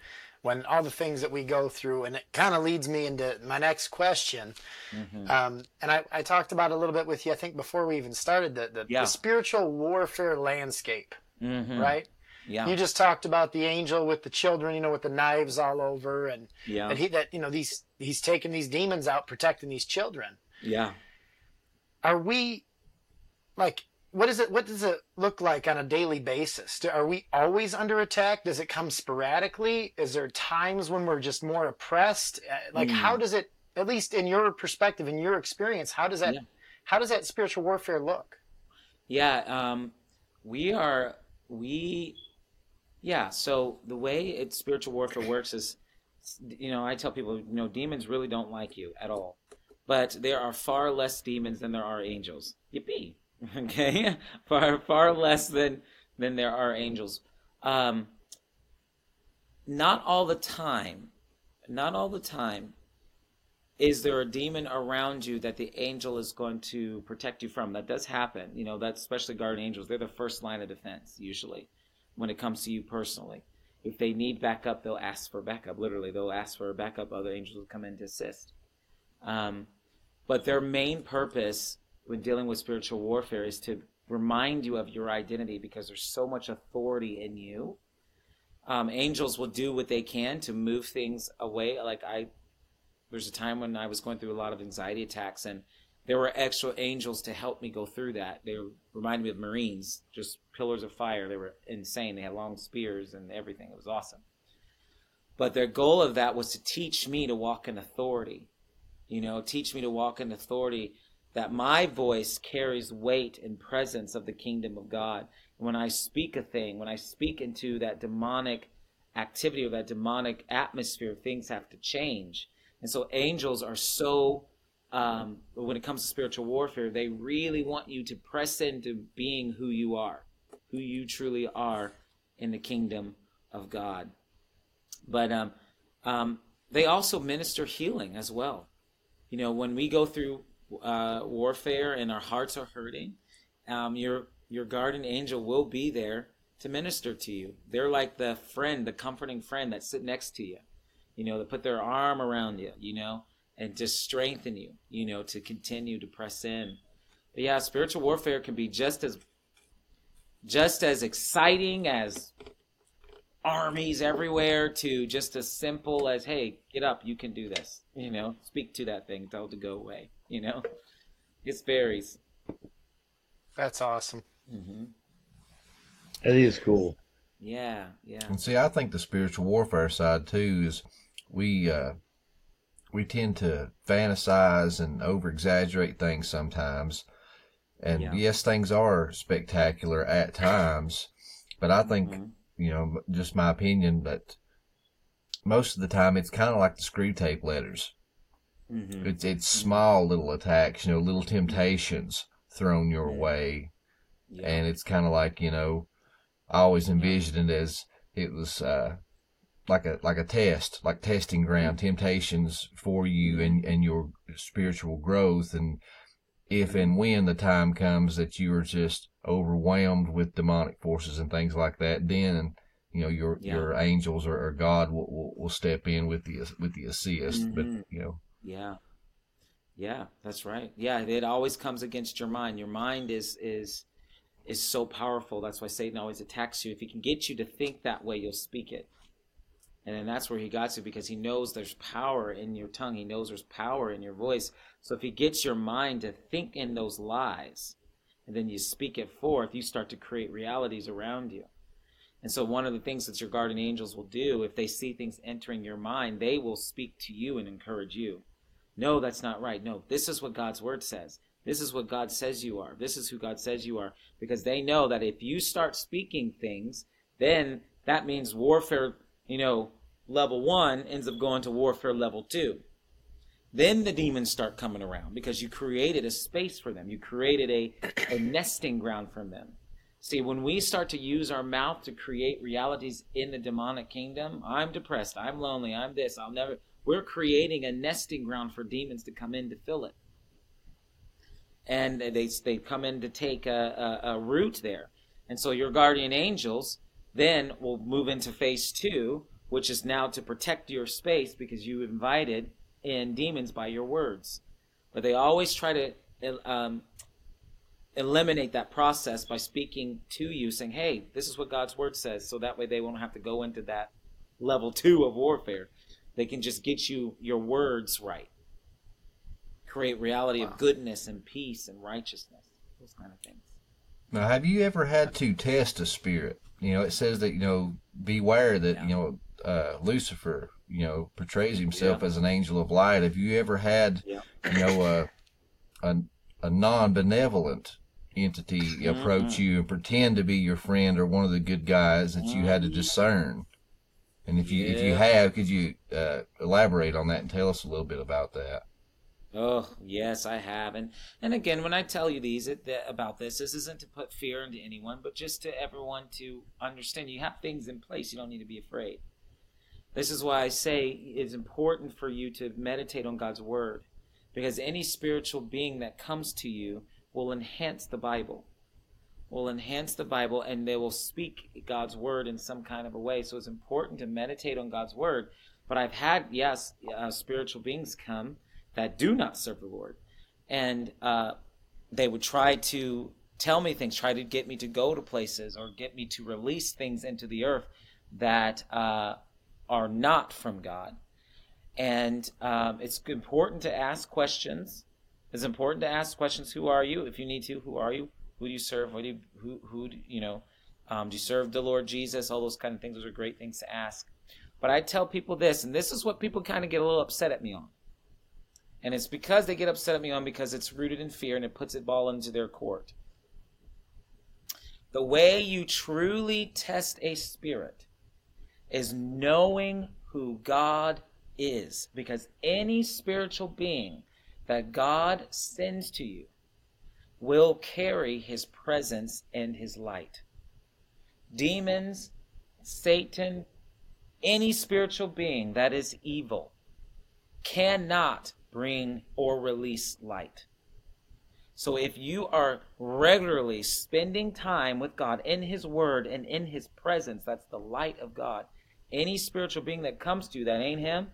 when all the things that we go through, and it kind of leads me into my next question. Mm-hmm. Um, and I, I, talked about a little bit with you, I think, before we even started the, the, yeah. the spiritual warfare landscape, mm-hmm. right? Yeah. You just talked about the angel with the children, you know, with the knives all over, and yeah. and he that you know these he's taking these demons out, protecting these children. Yeah. Are we like what is it what does it look like on a daily basis? Are we always under attack? Does it come sporadically? Is there times when we're just more oppressed? Uh, like mm. how does it at least in your perspective in your experience how does that yeah. how does that spiritual warfare look? Yeah um, we are we yeah so the way it spiritual warfare works is you know i tell people you know demons really don't like you at all but there are far less demons than there are angels. Yippee okay? Far far less than than there are angels. Um not all the time not all the time is there a demon around you that the angel is going to protect you from. That does happen. You know that's especially guardian angels. They're the first line of defense usually when it comes to you personally. If they need backup they'll ask for backup. Literally they'll ask for a backup. Other angels will come in to assist. Um, but their main purpose when dealing with spiritual warfare is to remind you of your identity because there's so much authority in you. Um, angels will do what they can to move things away. Like I, there's a time when I was going through a lot of anxiety attacks, and there were extra angels to help me go through that. They reminded me of Marines, just pillars of fire. They were insane. They had long spears and everything. It was awesome. But their goal of that was to teach me to walk in authority. You know, teach me to walk in authority that my voice carries weight and presence of the kingdom of God. When I speak a thing, when I speak into that demonic activity or that demonic atmosphere, things have to change. And so angels are so, um, when it comes to spiritual warfare, they really want you to press into being who you are, who you truly are in the kingdom of God. But um, um, they also minister healing as well. You know, when we go through uh, warfare and our hearts are hurting, um, your your guardian angel will be there to minister to you. They're like the friend, the comforting friend that sit next to you. You know, to put their arm around you. You know, and to strengthen you. You know, to continue to press in. But yeah, spiritual warfare can be just as just as exciting as armies everywhere to just as simple as hey get up you can do this you know speak to that thing tell it to go away you know it varies that's awesome mm-hmm. that is cool yeah yeah and see i think the spiritual warfare side too is we uh we tend to fantasize and over exaggerate things sometimes and yeah. yes things are spectacular at times but i think mm-hmm you know, just my opinion, but most of the time it's kind of like the Screwtape Letters. Mm-hmm. It's it's small little attacks, you know, little temptations thrown your way, yeah. and it's kind of like you know, I always envisioned it as it was uh, like a like a test, like testing ground, mm-hmm. temptations for you and and your spiritual growth, and if and when the time comes that you are just overwhelmed with demonic forces and things like that, then you know your yeah. your angels or, or God will, will, will step in with the with the assist. Mm-hmm. But you know, yeah, yeah, that's right. Yeah, it always comes against your mind. Your mind is is is so powerful. That's why Satan always attacks you. If he can get you to think that way, you'll speak it. And then that's where he got you because he knows there's power in your tongue. He knows there's power in your voice. So if he gets your mind to think in those lies, and then you speak it forth, you start to create realities around you. And so one of the things that your guardian angels will do, if they see things entering your mind, they will speak to you and encourage you. No, that's not right. No, this is what God's word says. This is what God says you are. This is who God says you are. Because they know that if you start speaking things, then that means warfare you know, level one ends up going to warfare level two. Then the demons start coming around because you created a space for them. You created a, a nesting ground for them. See, when we start to use our mouth to create realities in the demonic kingdom, I'm depressed, I'm lonely, I'm this, I'll never. We're creating a nesting ground for demons to come in to fill it. And they, they come in to take a, a, a root there. And so your guardian angels then we'll move into phase two, which is now to protect your space because you invited in demons by your words. But they always try to um, eliminate that process by speaking to you, saying, hey, this is what God's word says. So that way they won't have to go into that level two of warfare. They can just get you your words right. Create reality wow. of goodness and peace and righteousness. Those kind of things. Now, have you ever had to test a spirit? You know, it says that, you know, beware that, yeah. you know, uh, Lucifer, you know, portrays himself yeah. as an angel of light. Have you ever had, yeah. you know, uh, a, a non-benevolent entity mm-hmm. approach you and pretend to be your friend or one of the good guys that you had to mm-hmm. discern? And if you if you have, could you uh, elaborate on that and tell us a little bit about that? Oh yes, I have, and and again, when I tell you these it, about this, this isn't to put fear into anyone, but just to everyone to understand. You have things in place; you don't need to be afraid. This is why I say it's important for you to meditate on God's Word, because any spiritual being that comes to you will enhance the Bible, will enhance the Bible, and they will speak God's Word in some kind of a way. So it's important to meditate on God's Word. But I've had, yes, uh, spiritual beings come that do not serve the Lord, and uh, they would try to tell me things, try to get me to go to places, or get me to release things into the earth that. Uh, are not from God. And um, it's important to ask questions. It's important to ask questions. Who are you? If you need to, who are you? Who do you serve? What do you, who, who, do, you know, um, do you serve the Lord Jesus? All those kind of things. Those are great things to ask. But I tell people this, and this is what people kind of get a little upset at me on. And it's because they get upset at me on because it's rooted in fear and it puts it all into their court. The way you truly test a spirit is knowing who God is. Because any spiritual being that God sends to you will carry his presence and his light. Demons, Satan, any spiritual being that is evil cannot bring or release light. So if you are regularly spending time with God in His Word and in His presence, that's the light of God, any spiritual being that comes to you that ain't him,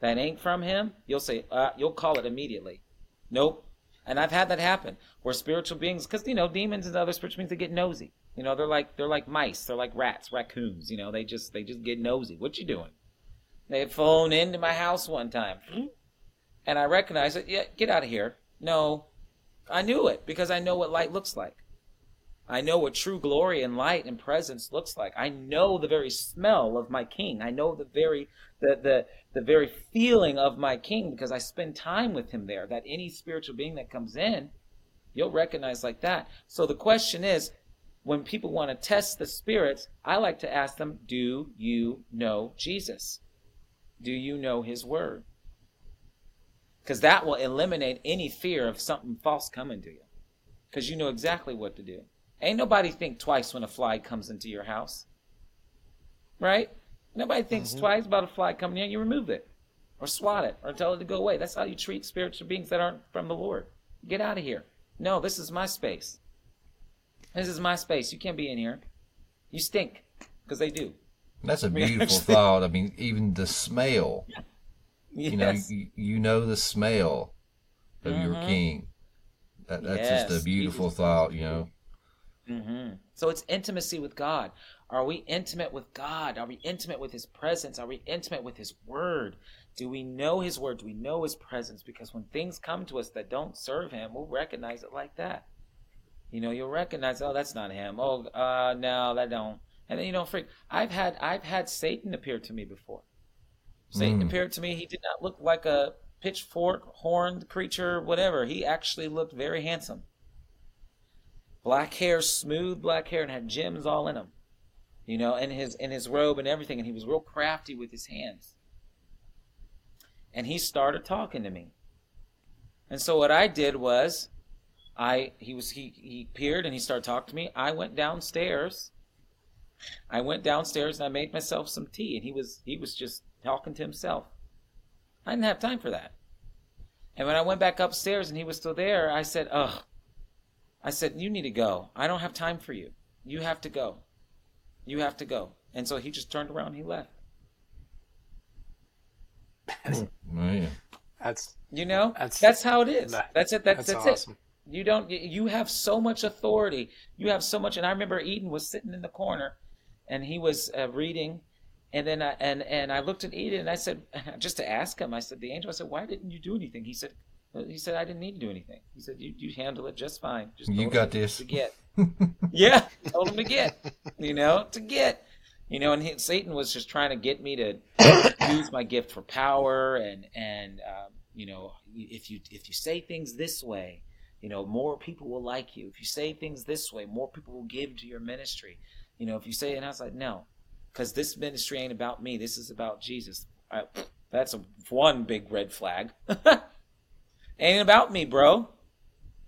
that ain't from him, you'll say, uh, you'll call it immediately. Nope. And I've had that happen where spiritual beings, because you know, demons and other spiritual beings, they get nosy. You know, they're like they're like mice, they're like rats, raccoons. You know, they just they just get nosy. What you doing? They phoned into my house one time, and I recognized it. Yeah, get out of here. No, I knew it because I know what light looks like. I know what true glory and light and presence looks like. I know the very smell of my king. I know the very the the the very feeling of my king because I spend time with him there. That any spiritual being that comes in, you'll recognize like that. So the question is, when people want to test the spirits, I like to ask them, do you know Jesus? Do you know his word? Because that will eliminate any fear of something false coming to you. Because you know exactly what to do. Ain't nobody think twice when a fly comes into your house. Right? Nobody thinks mm-hmm. twice about a fly coming in. You remove it or swat it or tell it to go away. That's how you treat spiritual beings that aren't from the Lord. Get out of here. No, this is my space. This is my space. You can't be in here. You stink because they do. That's a beautiful thought. I mean, even the smell. Yes. You know, you, you know the smell of mm-hmm. your king. That, that's yes. just a beautiful thought, you know. Mm-hmm. So it's intimacy with God. Are we intimate with God? Are we intimate with His presence? Are we intimate with His Word? Do we know His Word? Do we know His presence? Because when things come to us that don't serve Him, we'll recognize it like that. You know, you'll recognize, oh, that's not Him. Oh, uh, no, that don't. And then you don't freak. I've had I've had Satan appear to me before. Satan mm. appeared to me. He did not look like a pitchfork horned creature, whatever. He actually looked very handsome. Black hair, smooth black hair, and had gems all in him. You know, in his in his robe and everything, and he was real crafty with his hands. And he started talking to me. And so what I did was I he was he he peered and he started talking to me. I went downstairs. I went downstairs and I made myself some tea and he was he was just talking to himself. I didn't have time for that. And when I went back upstairs and he was still there, I said, "Ugh, I said, You need to go. I don't have time for you. You have to go. You have to go. And so he just turned around he left. Oh. That's You know, That's- that's how it is. that- That's it. That's that's that's, awesome. it. You don't. you- You have so much authority. You have so much. And I remember Eden was sitting in the corner, and he was uh, reading, and then I and and I looked at Eden and I said, just to ask him, I said, the angel. I said, why didn't you do anything? He said, he said I didn't need to do anything. He said you you handle it just fine. Just You got this. To get. yeah, told him to get. You know, to get. You know, and he, Satan was just trying to get me to use my gift for power and and um, you know if you if you say things this way you know more people will like you if you say things this way more people will give to your ministry you know if you say and i was like no because this ministry ain't about me this is about jesus I, that's a one big red flag ain't about me bro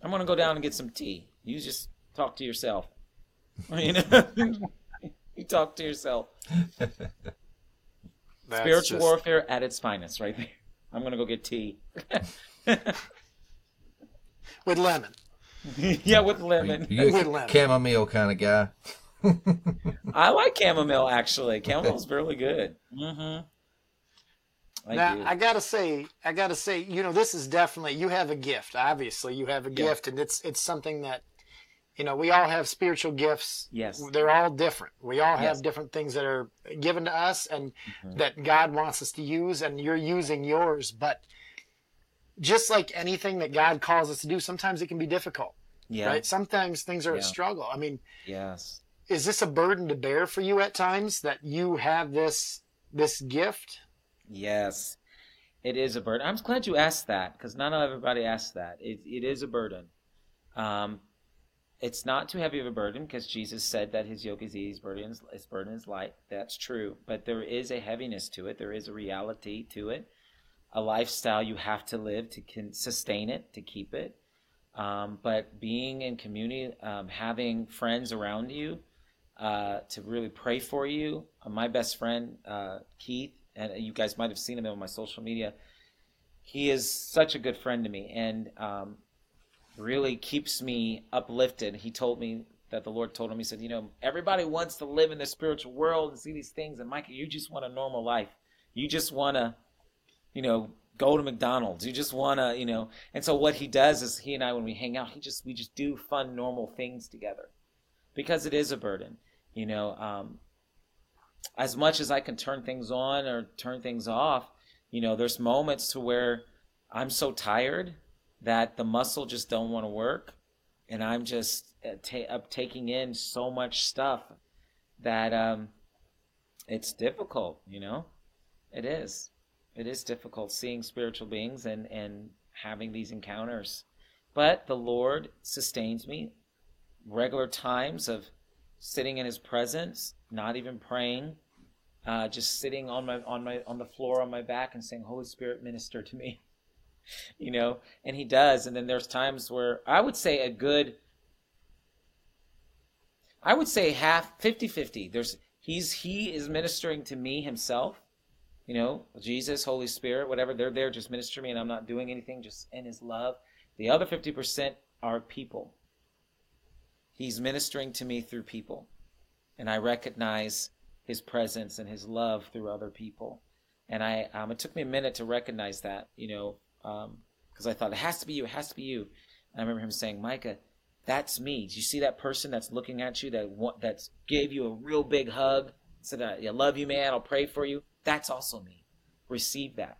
i'm gonna go down and get some tea you just talk to yourself you know you talk to yourself That's spiritual just- warfare at its finest right there i'm gonna go get tea with lemon. yeah with lemon You With lemon. chamomile kind of guy. I like chamomile actually. Chamomile's really good. Mm-hmm. I now do. I gotta say, I gotta say, you know, this is definitely you have a gift. Obviously, you have a gift, and it's it's something that, you know, we all have spiritual gifts. Yes. they're all different. We all have Yes. different things that are given to us, and Mm-hmm. that God wants us to use, and you're using yours. But just like anything that God calls us to do, sometimes it can be difficult, yeah. right? Sometimes things are a struggle. I mean, Yes. is this a burden to bear for you at times that you have this this gift? Yes. It is a burden. I'm glad you asked that because not everybody asks that. It, it is a burden. Um, it's not too heavy of a burden because Jesus said that his yoke is easy, his burden is, his burden is light. That's true. But there is a heaviness to it. There is a reality to it. A lifestyle you have to live to can sustain it, to keep it. Um, but being in community, um, having friends around you uh, to really pray for you. Uh, my best friend, uh, Keith, and you guys might have seen him on my social media. He is such a good friend to me and um, really keeps me uplifted. He told me that the Lord told him, He said, You know, everybody wants to live in the spiritual world and see these things. And Micah, you just want a normal life. You just want to, you know, go to McDonald's. You just want to, you know. And so what he does is he and I, when we hang out, he just, we just do fun, normal things together because it is a burden. You know, um, as much as I can turn things on or turn things off, you know, there's moments to where I'm so tired that the muscle just don't want to work, and I'm just uh, ta- up taking in so much stuff that um, it's difficult. You know, it is. It is difficult seeing spiritual beings and and having these encounters, but the Lord sustains me. Regular times of sitting in His presence, not even praying, uh, just sitting on my on my on the floor on my back and saying, "Holy Spirit, minister to me," you know. And He does. And then there's times where I would say a good, I would say half 50-50. There's He's He is ministering to me Himself, you know, Jesus, Holy Spirit, whatever. They're there just minister me, and I'm not doing anything, just in His love. The other fifty percent are people. He's ministering to me through people. And I recognize his presence and his love through other people. And I, um, it took me a minute to recognize that, you know, because I thought it has to be you, it has to be you. And I remember him saying, Micah, that's me. Do you see that person that's looking at you that that's gave you a real big hug? Said, I love you, man. I'll pray for you. That's also me. Receive that.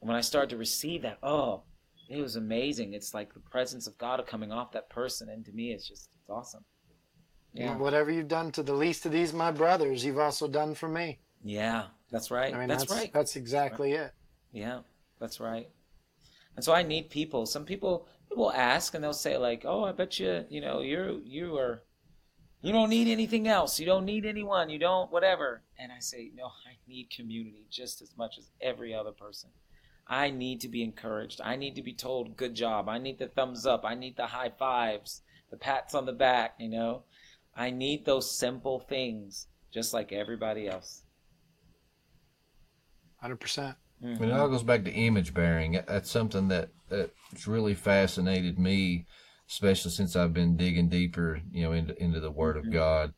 And when I started to receive that, oh, it was amazing. It's like the presence of God coming off that person, and to me, it's just it's awesome. Yeah, Whatever you've done to the least of these, my brothers, you've also done for me. yeah, that's right. I mean, that's, that's right. That's exactly it. Yeah, that's right. And so I need people. Some people will ask and they'll say like, "Oh, I bet you, you know, you're you are you don't need anything else. You don't need anyone. You don't whatever." And I say, "No, I need community just as much as every other person. I need to be encouraged. I need to be told good job. I need the thumbs up. I need the high fives, the pats on the back, you know? I need those simple things just like everybody else." 100%. I mean, it all goes back to image bearing. That's something that that's really fascinated me, especially since I've been digging deeper, you know, into into the Word of God.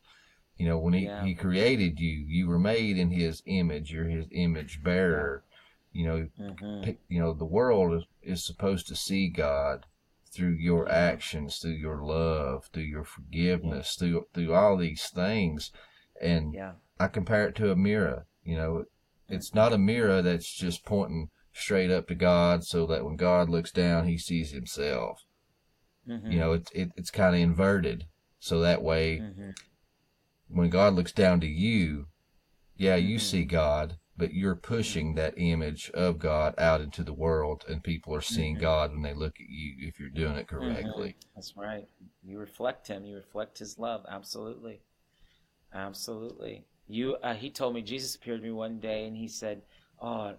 You know, when he, Yeah. he created you, you were made in His image. You're His image bearer. You know, mm-hmm. you know, the world is, is supposed to see God through your actions, through your love, through your forgiveness, through through all these things. And yeah. I compare it to a mirror. You know, it's not a mirror that's just pointing straight up to God so that when God looks down, he sees himself. Mm-hmm. You know, it's it, it's kind of inverted. So that way, mm-hmm. when God looks down to you, yeah, you mm-hmm. see God, but you're pushing that image of God out into the world, and people are seeing mm-hmm. God when they look at you if you're doing it mm-hmm. correctly. That's right. You reflect Him. You reflect His love. Absolutely, absolutely. You. Uh, he told me Jesus appeared to me one day, and he said, "Oh."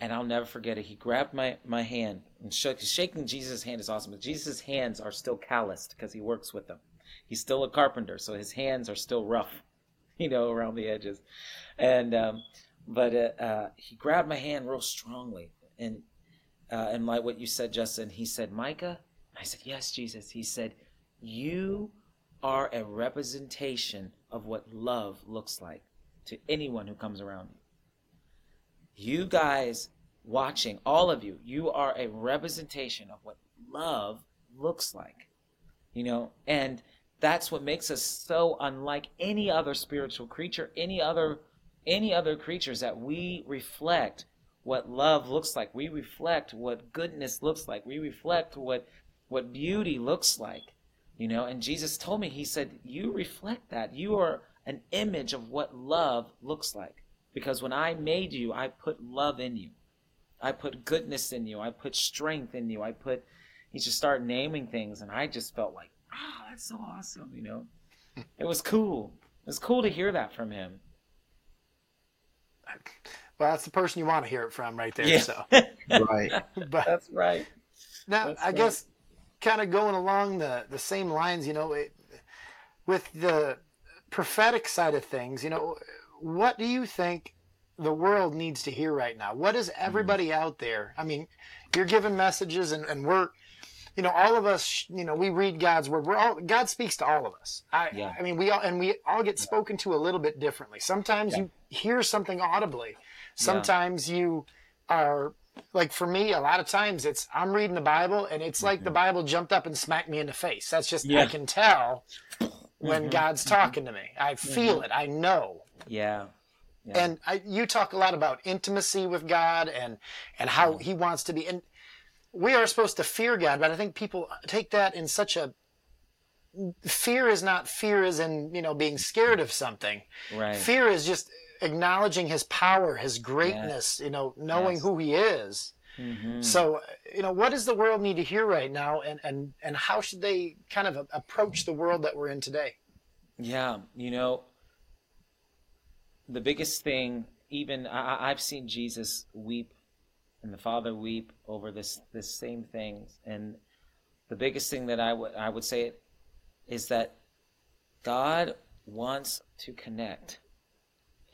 And I'll never forget it. He grabbed my, my hand and shook, shaking Jesus' hand is awesome, but Jesus' hands are still calloused because he works with them. He's still a carpenter, so his hands are still rough, you know, around the edges. And um, but uh, uh, he grabbed my hand real strongly, and uh, and like what you said, Justin, he said, "Micah," I said, "Yes, Jesus." He said, "You are a representation of what love looks like to anyone who comes around you. You guys watching, all of you, you are a representation of what love looks like, you know, and." That's what makes us so unlike any other spiritual creature, any other any other creatures that we reflect what love looks like. We reflect what goodness looks like. We reflect what what beauty looks like. You know, and Jesus told me, He said, You reflect that. You are an image of what love looks like. Because when I made you, I put love in you. I put goodness in you. I put strength in you. I put he just started naming things and I just felt like, oh, that's so awesome, you know. It was cool. It was cool to hear that from him well, that's the person you want to hear it from right there. Yeah. So right, but that's right. Now, that's I right. guess kind of going along the the same lines, you know, it, with the prophetic side of things, you know, what do you think the world needs to hear right now? What is everybody mm-hmm. out there? I mean, you're giving messages, and, and we're you know, all of us, you know, we read God's word. We're all God speaks to all of us. I, yeah. I mean, we all and we all get spoken to a little bit differently. Sometimes yeah. you hear something audibly. Sometimes yeah. you are like for me. A lot of times it's I'm reading the Bible and it's like mm-hmm. the Bible jumped up and smacked me in the face. That's just I can tell when mm-hmm. God's mm-hmm. talking to me. I feel mm-hmm. it. I know. Yeah. And I, you talk a lot about intimacy with God and and how He wants to be. And we are supposed to fear God, but I think people take that in such a fear is not fear is in you know being scared of something. Right. Fear is just acknowledging His power, His greatness. Yes. You know, knowing yes. who He is. Mm-hmm. So, you know, what does the world need to hear right now, and and and how should they kind of approach the world that we're in today? Yeah, you know, the biggest thing, even I, I've seen Jesus weep and the Father weep over this this same thing. And the biggest thing that I would I would say is that God wants to connect.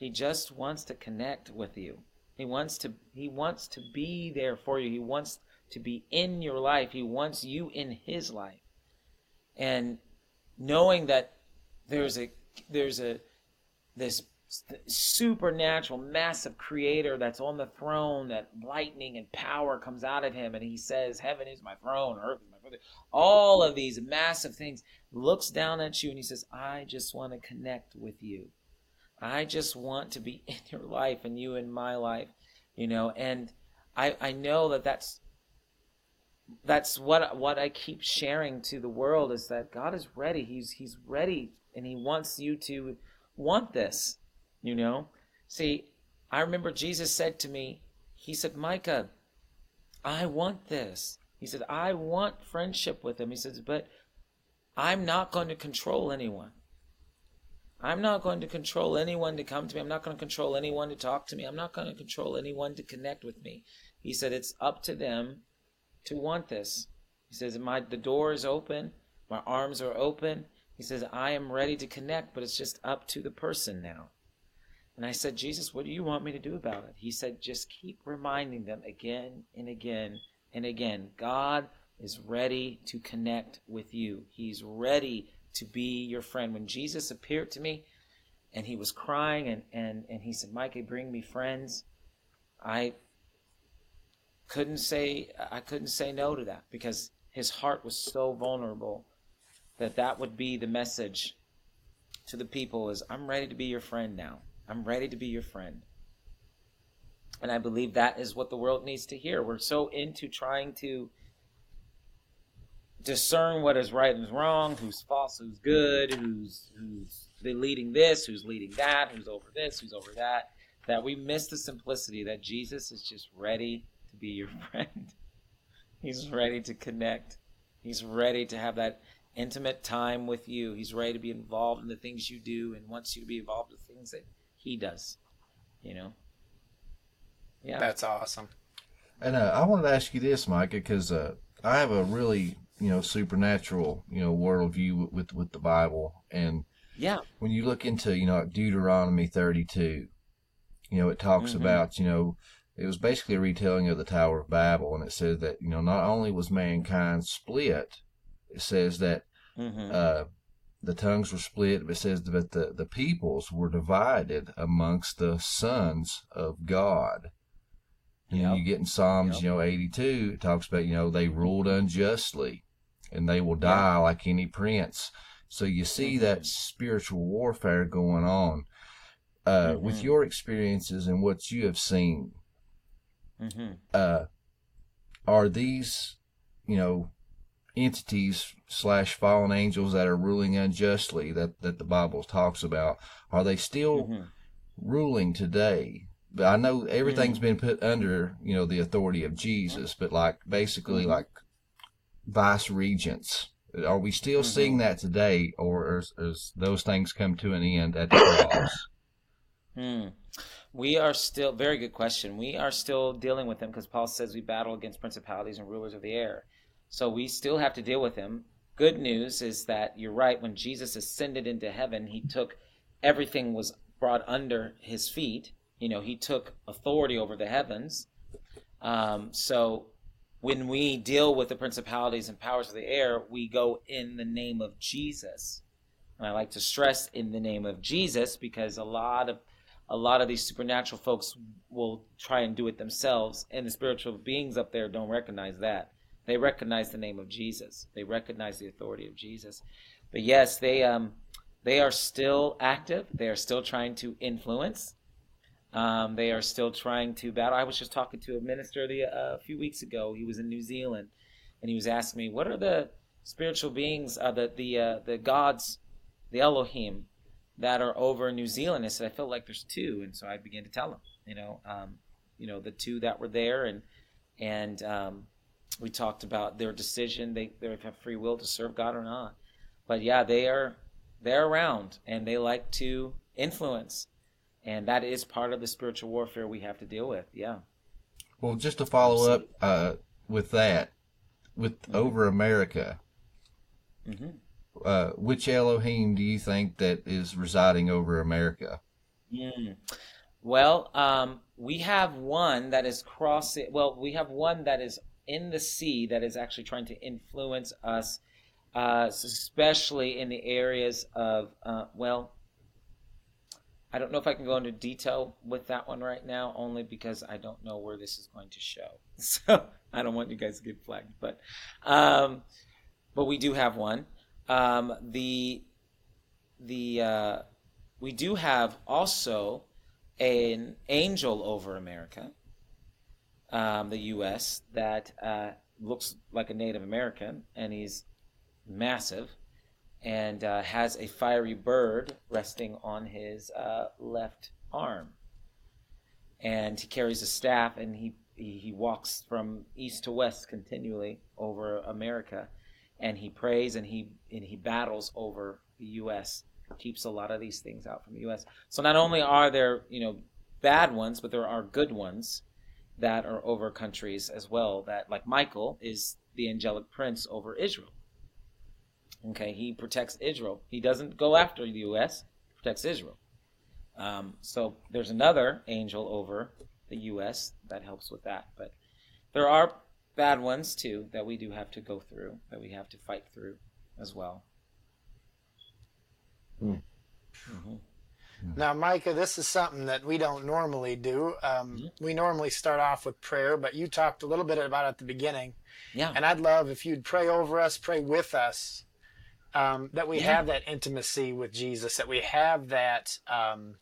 He just wants to connect with you. He wants to he wants to be there for you. He wants to be in your life. He wants you in his life. And knowing that there's a there's a this supernatural, massive creator that's on the throne, that lightning and power comes out of him, and he says, Heaven is my throne, earth is my foot. All of these massive things looks down at you and he says, I just want to connect with you. I just want to be in your life and you in my life, you know, and I, I know that that's that's what what I keep sharing to the world is that God is ready. He's he's ready and he wants you to want this you know? See, I remember Jesus said to me, He said, Micah, I want this. He said, I want friendship with him. He says, but I'm not going to control anyone. I'm not going to control anyone to come to me. I'm not going to control anyone to talk to me. I'm not going to control anyone to connect with me. He said, it's up to them to want this. He says, my, the door is open. My arms are open. He says, I am ready to connect, but it's just up to the person now. And I said, Jesus, what do you want me to do about it? He said, just keep reminding them again and again and again. God is ready to connect with you. He's ready to be your friend. When Jesus appeared to me and he was crying and, and, and he said, Micah, bring me friends, I couldn't say I couldn't say no to that because his heart was so vulnerable that that would be the message to the people is I'm ready to be your friend now. I'm ready to be your friend. And I believe that is what the world needs to hear. We're so into trying to discern what is right and wrong, who's false, who's good, who's who's leading this, who's leading that, who's over this, who's over that, that we miss the simplicity that Jesus is just ready to be your friend. He's ready to connect. He's ready to have that intimate time with you. He's ready to be involved in the things you do and wants you to be involved in the things that he does. You know? Yeah. That's awesome. And uh, I wanted to ask you this, Micah, because uh, I have a really, you know, supernatural, you know, worldview with with the Bible, and yeah, when you look into, you know, Deuteronomy thirty-two, you know, it talks mm-hmm. about, you know, it was basically a retelling of the Tower of Babel, and it says that, you know, not only was mankind split, it says that mm-hmm. uh, the tongues were split, but it says that the the peoples were divided amongst the sons of God. And yep. you get in Psalms, yep. you know, 82, it talks about, you know, they ruled unjustly and they will die like any prince. So you see mm-hmm. that spiritual warfare going on. Uh, mm-hmm. With your experiences and what you have seen, mm-hmm. uh, are these, you know, entities slash fallen angels that are ruling unjustly that, that the Bible talks about, are they still mm-hmm. ruling today? But I know everything's been put under, you know, the authority of Jesus, but like basically mm-hmm. like vice regents. Are we still mm-hmm. seeing that today, or is, those things come to an end at the cross? Hmm. We are still very good question. We are still dealing with them because Paul says we battle against principalities and rulers of the air. So we still have to deal with them. Good news is that you're right. When Jesus ascended into heaven, he took everything was brought under his feet you know, he took authority over the heavens. Um, so when we deal with the principalities and powers of the air, we go in the name of Jesus. And I like to stress in the name of Jesus because a lot of a lot of these supernatural folks will try and do it themselves, and the spiritual beings up there don't recognize that. They recognize the name of Jesus. They recognize the authority of Jesus. But yes, they um they are still active. They are still trying to influence. Um, they are still trying to battle. I was just talking to a minister the, uh, a few weeks ago. He was in New Zealand, and he was asking me, "What are the spiritual beings, uh, the the uh, the gods, the Elohim, that are over New Zealand?" I said, "I feel like there's two," and so I began to tell him, you know, um, you know, the two that were there, and and um, we talked about their decision. They they have free will to serve God or not, but yeah, they are they're around, and they like to influence and that is part of the spiritual warfare we have to deal with. Yeah. Well, just to follow up uh, with that, with mm-hmm. over America, mm-hmm. uh, which Elohim do you think that is residing over America? Mm. Well, um, we have one that is crossing. Well, we have one that is in the sea that is actually trying to influence us, uh, especially in the areas of uh, well, I don't know if I can go into detail with that one right now, only because I don't know where this is going to show. So I don't want you guys to get flagged, but um, but we do have one. Um, the the uh, we do have also an angel over America, um, the U.S. that uh, looks like a Native American, and he's massive and uh, has a fiery bird resting on his uh, left arm. And he carries a staff and he, he, he walks from east to west continually over America. And he prays and he, and he battles over the U.S., keeps a lot of these things out from the U.S. So not only are there, you know, bad ones, but there are good ones that are over countries as well. That, like Michael, is the angelic prince over Israel Okay, he protects Israel. He doesn't go after the U.S. Protects Israel. Um, so there's another angel over the U.S. that helps with that. But there are bad ones too that we do have to go through, that we have to fight through as well. Mm. Mm-hmm. Now, Micah, this is something that we don't normally do. Um, mm-hmm. We normally start off with prayer, but you talked a little bit about it at the beginning. Yeah. And I'd love if you'd pray over us, pray with us, um, that we yeah. have that intimacy with Jesus, that we have that um,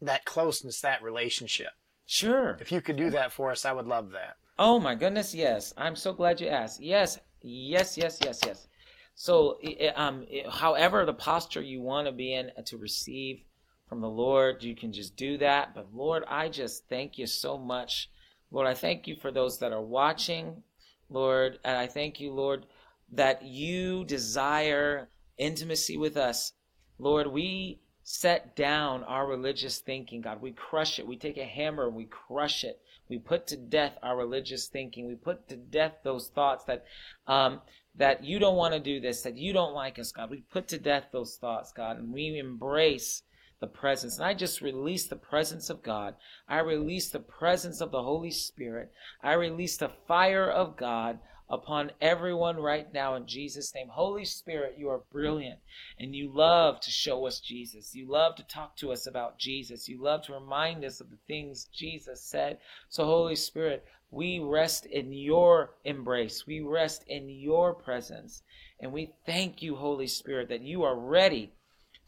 that closeness, that relationship. Sure. If you could do that for us, I would love that. Oh my goodness, yes. I'm so glad you asked. Yes, yes, yes, yes, yes. So, um, however, the posture you want to be in to receive from the Lord, you can just do that. But Lord, I just thank you so much. Lord, I thank you for those that are watching, Lord, and I thank you, Lord, that you desire intimacy with us. Lord, we set down our religious thinking, God. We crush it. We take a hammer and we crush it. We put to death our religious thinking. We put to death those thoughts that um, that you don't want to do this, that you don't like us, God. We put to death those thoughts, God, and we embrace the presence. And I just release the presence of God. I release the presence of the Holy Spirit. I release the fire of God upon everyone right now in Jesus' name. Holy Spirit, you are brilliant and you love to show us Jesus. You love to talk to us about Jesus. You love to remind us of the things Jesus said. So, Holy Spirit, we rest in your embrace. We rest in your presence. And we thank you, Holy Spirit, that you are ready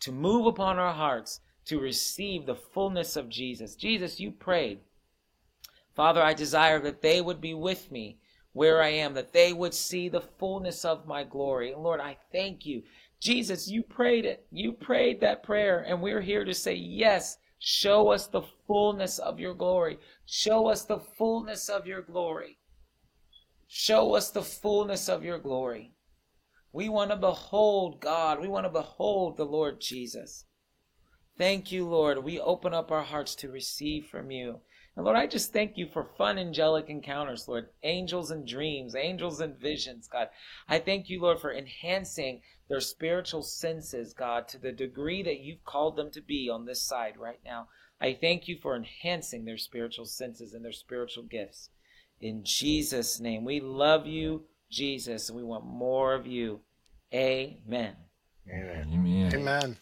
to move upon our hearts to receive the fullness of Jesus. Jesus, you prayed. Father, I desire that they would be with me where I am, that they would see the fullness of my glory. And Lord, I thank you. Jesus, you prayed it. You prayed that prayer, and we're here to say, Yes, show us the fullness of your glory. Show us the fullness of your glory. Show us the fullness of your glory. We want to behold God. We want to behold the Lord Jesus. Thank you, Lord. We open up our hearts to receive from you. And Lord, I just thank you for fun angelic encounters, Lord. Angels and dreams, angels and visions, God. I thank you, Lord, for enhancing their spiritual senses, God, to the degree that you've called them to be on this side right now. I thank you for enhancing their spiritual senses and their spiritual gifts. In Jesus' name, we love you, Jesus, and we want more of you. Amen. Amen. Amen. Amen.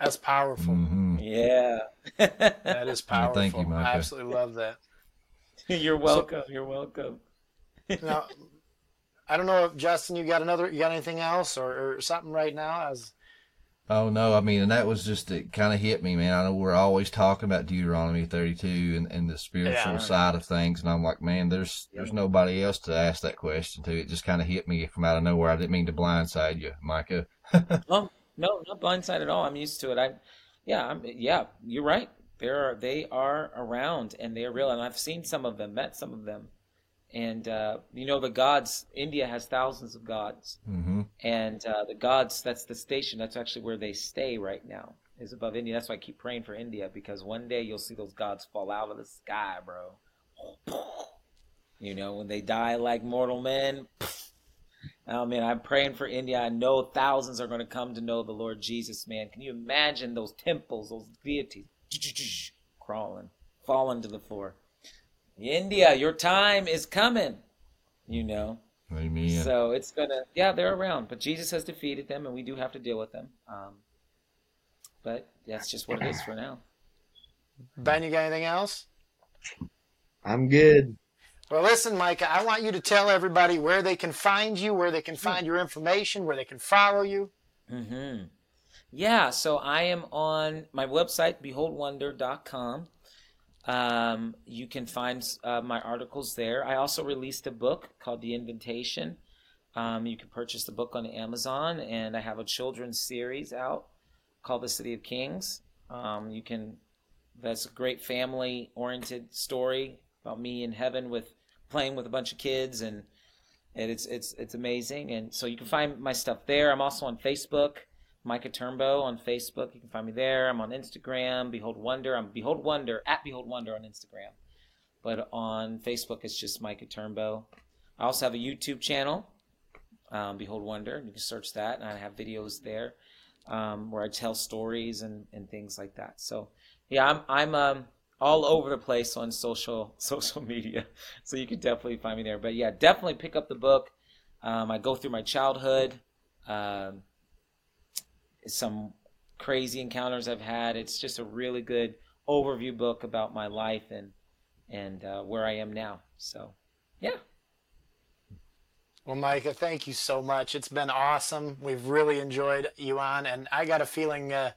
That's powerful. Mm-hmm. Yeah. that is powerful. Thank you, Micah. I absolutely love that. You're welcome. So, You're welcome. now, I don't know if Justin, you got another, you got anything else or, or something right now? As Oh no, I mean, and that was just it. Kind of hit me, man. I know we're always talking about Deuteronomy 32 and, and the spiritual yeah. side of things, and I'm like, man, there's there's nobody else to ask that question to. It just kind of hit me from out of nowhere. I didn't mean to blindside you, Micah. oh, no, not blindside at all. I'm used to it. I, yeah, I'm, yeah, you're right. There are they are around and they are real, and I've seen some of them, met some of them, and uh, you know the gods. India has thousands of gods, mm-hmm. and uh, the gods. That's the station. That's actually where they stay right now. Is above India. That's why I keep praying for India because one day you'll see those gods fall out of the sky, bro. You know when they die like mortal men. I mean, I'm praying for India. I know thousands are going to come to know the Lord Jesus, man. Can you imagine those temples, those deities crawling, falling to the floor? India, your time is coming, you know. Amen. So it's going to, yeah, they're around, but Jesus has defeated them, and we do have to deal with them. Um, but that's just what it is for now. Ben, you got anything else? I'm good. Well, listen, Micah, I want you to tell everybody where they can find you, where they can find your information, where they can follow you. Mm-hmm. Yeah, so I am on my website, beholdwonder.com. Um, you can find uh, my articles there. I also released a book called The Invitation. Um, you can purchase the book on Amazon, and I have a children's series out called The City of Kings. Um, you can, that's a great family oriented story about me in heaven with playing with a bunch of kids and and it's it's it's amazing. And so you can find my stuff there. I'm also on Facebook, Micah Turnbo on Facebook. You can find me there. I'm on Instagram, Behold Wonder. I'm Behold Wonder at Behold Wonder on Instagram. But on Facebook, it's just Micah Turnbo. I also have a YouTube channel, um, Behold Wonder. You can search that, and I have videos there um, where I tell stories and, and things like that. So, yeah, I'm I'm um, all over the place on social social media. So you can definitely find me there. But yeah, definitely pick up the book. Um, I go through my childhood, um, some crazy encounters I've had. It's just a really good overview book about my life and and uh, where I am now. So, yeah. Well, Micah, thank you so much. It's been awesome. We've really enjoyed you on, and I got a feeling uh,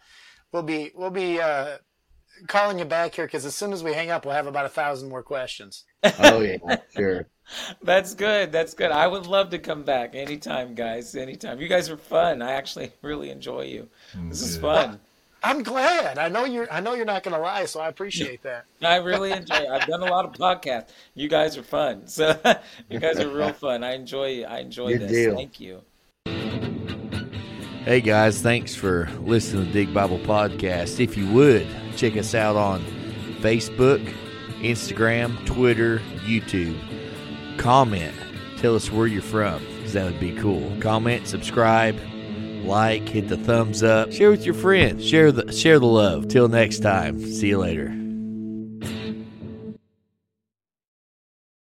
we'll be we'll be uh, calling you back here because as soon as we hang up, we'll have about a thousand more questions. Oh yeah, sure. That's good. That's good. I would love to come back anytime, guys. Anytime. You guys are fun. I actually really enjoy you. Mm, this is fun. I'm glad. I know you're. I know you're not going to lie, so I appreciate that. I really enjoy. It. I've done a lot of podcasts. You guys are fun. So you guys are real fun. I enjoy. I enjoy Good this. deal. Thank you. Hey guys, thanks for listening to Dig Bible Podcast. If you would, check us out on Facebook, Instagram, Twitter, YouTube. Comment. Tell us where you're from, because that would be cool. Comment, subscribe, like, hit the thumbs up, share with your friends, share the share the love. Till next time, see you later.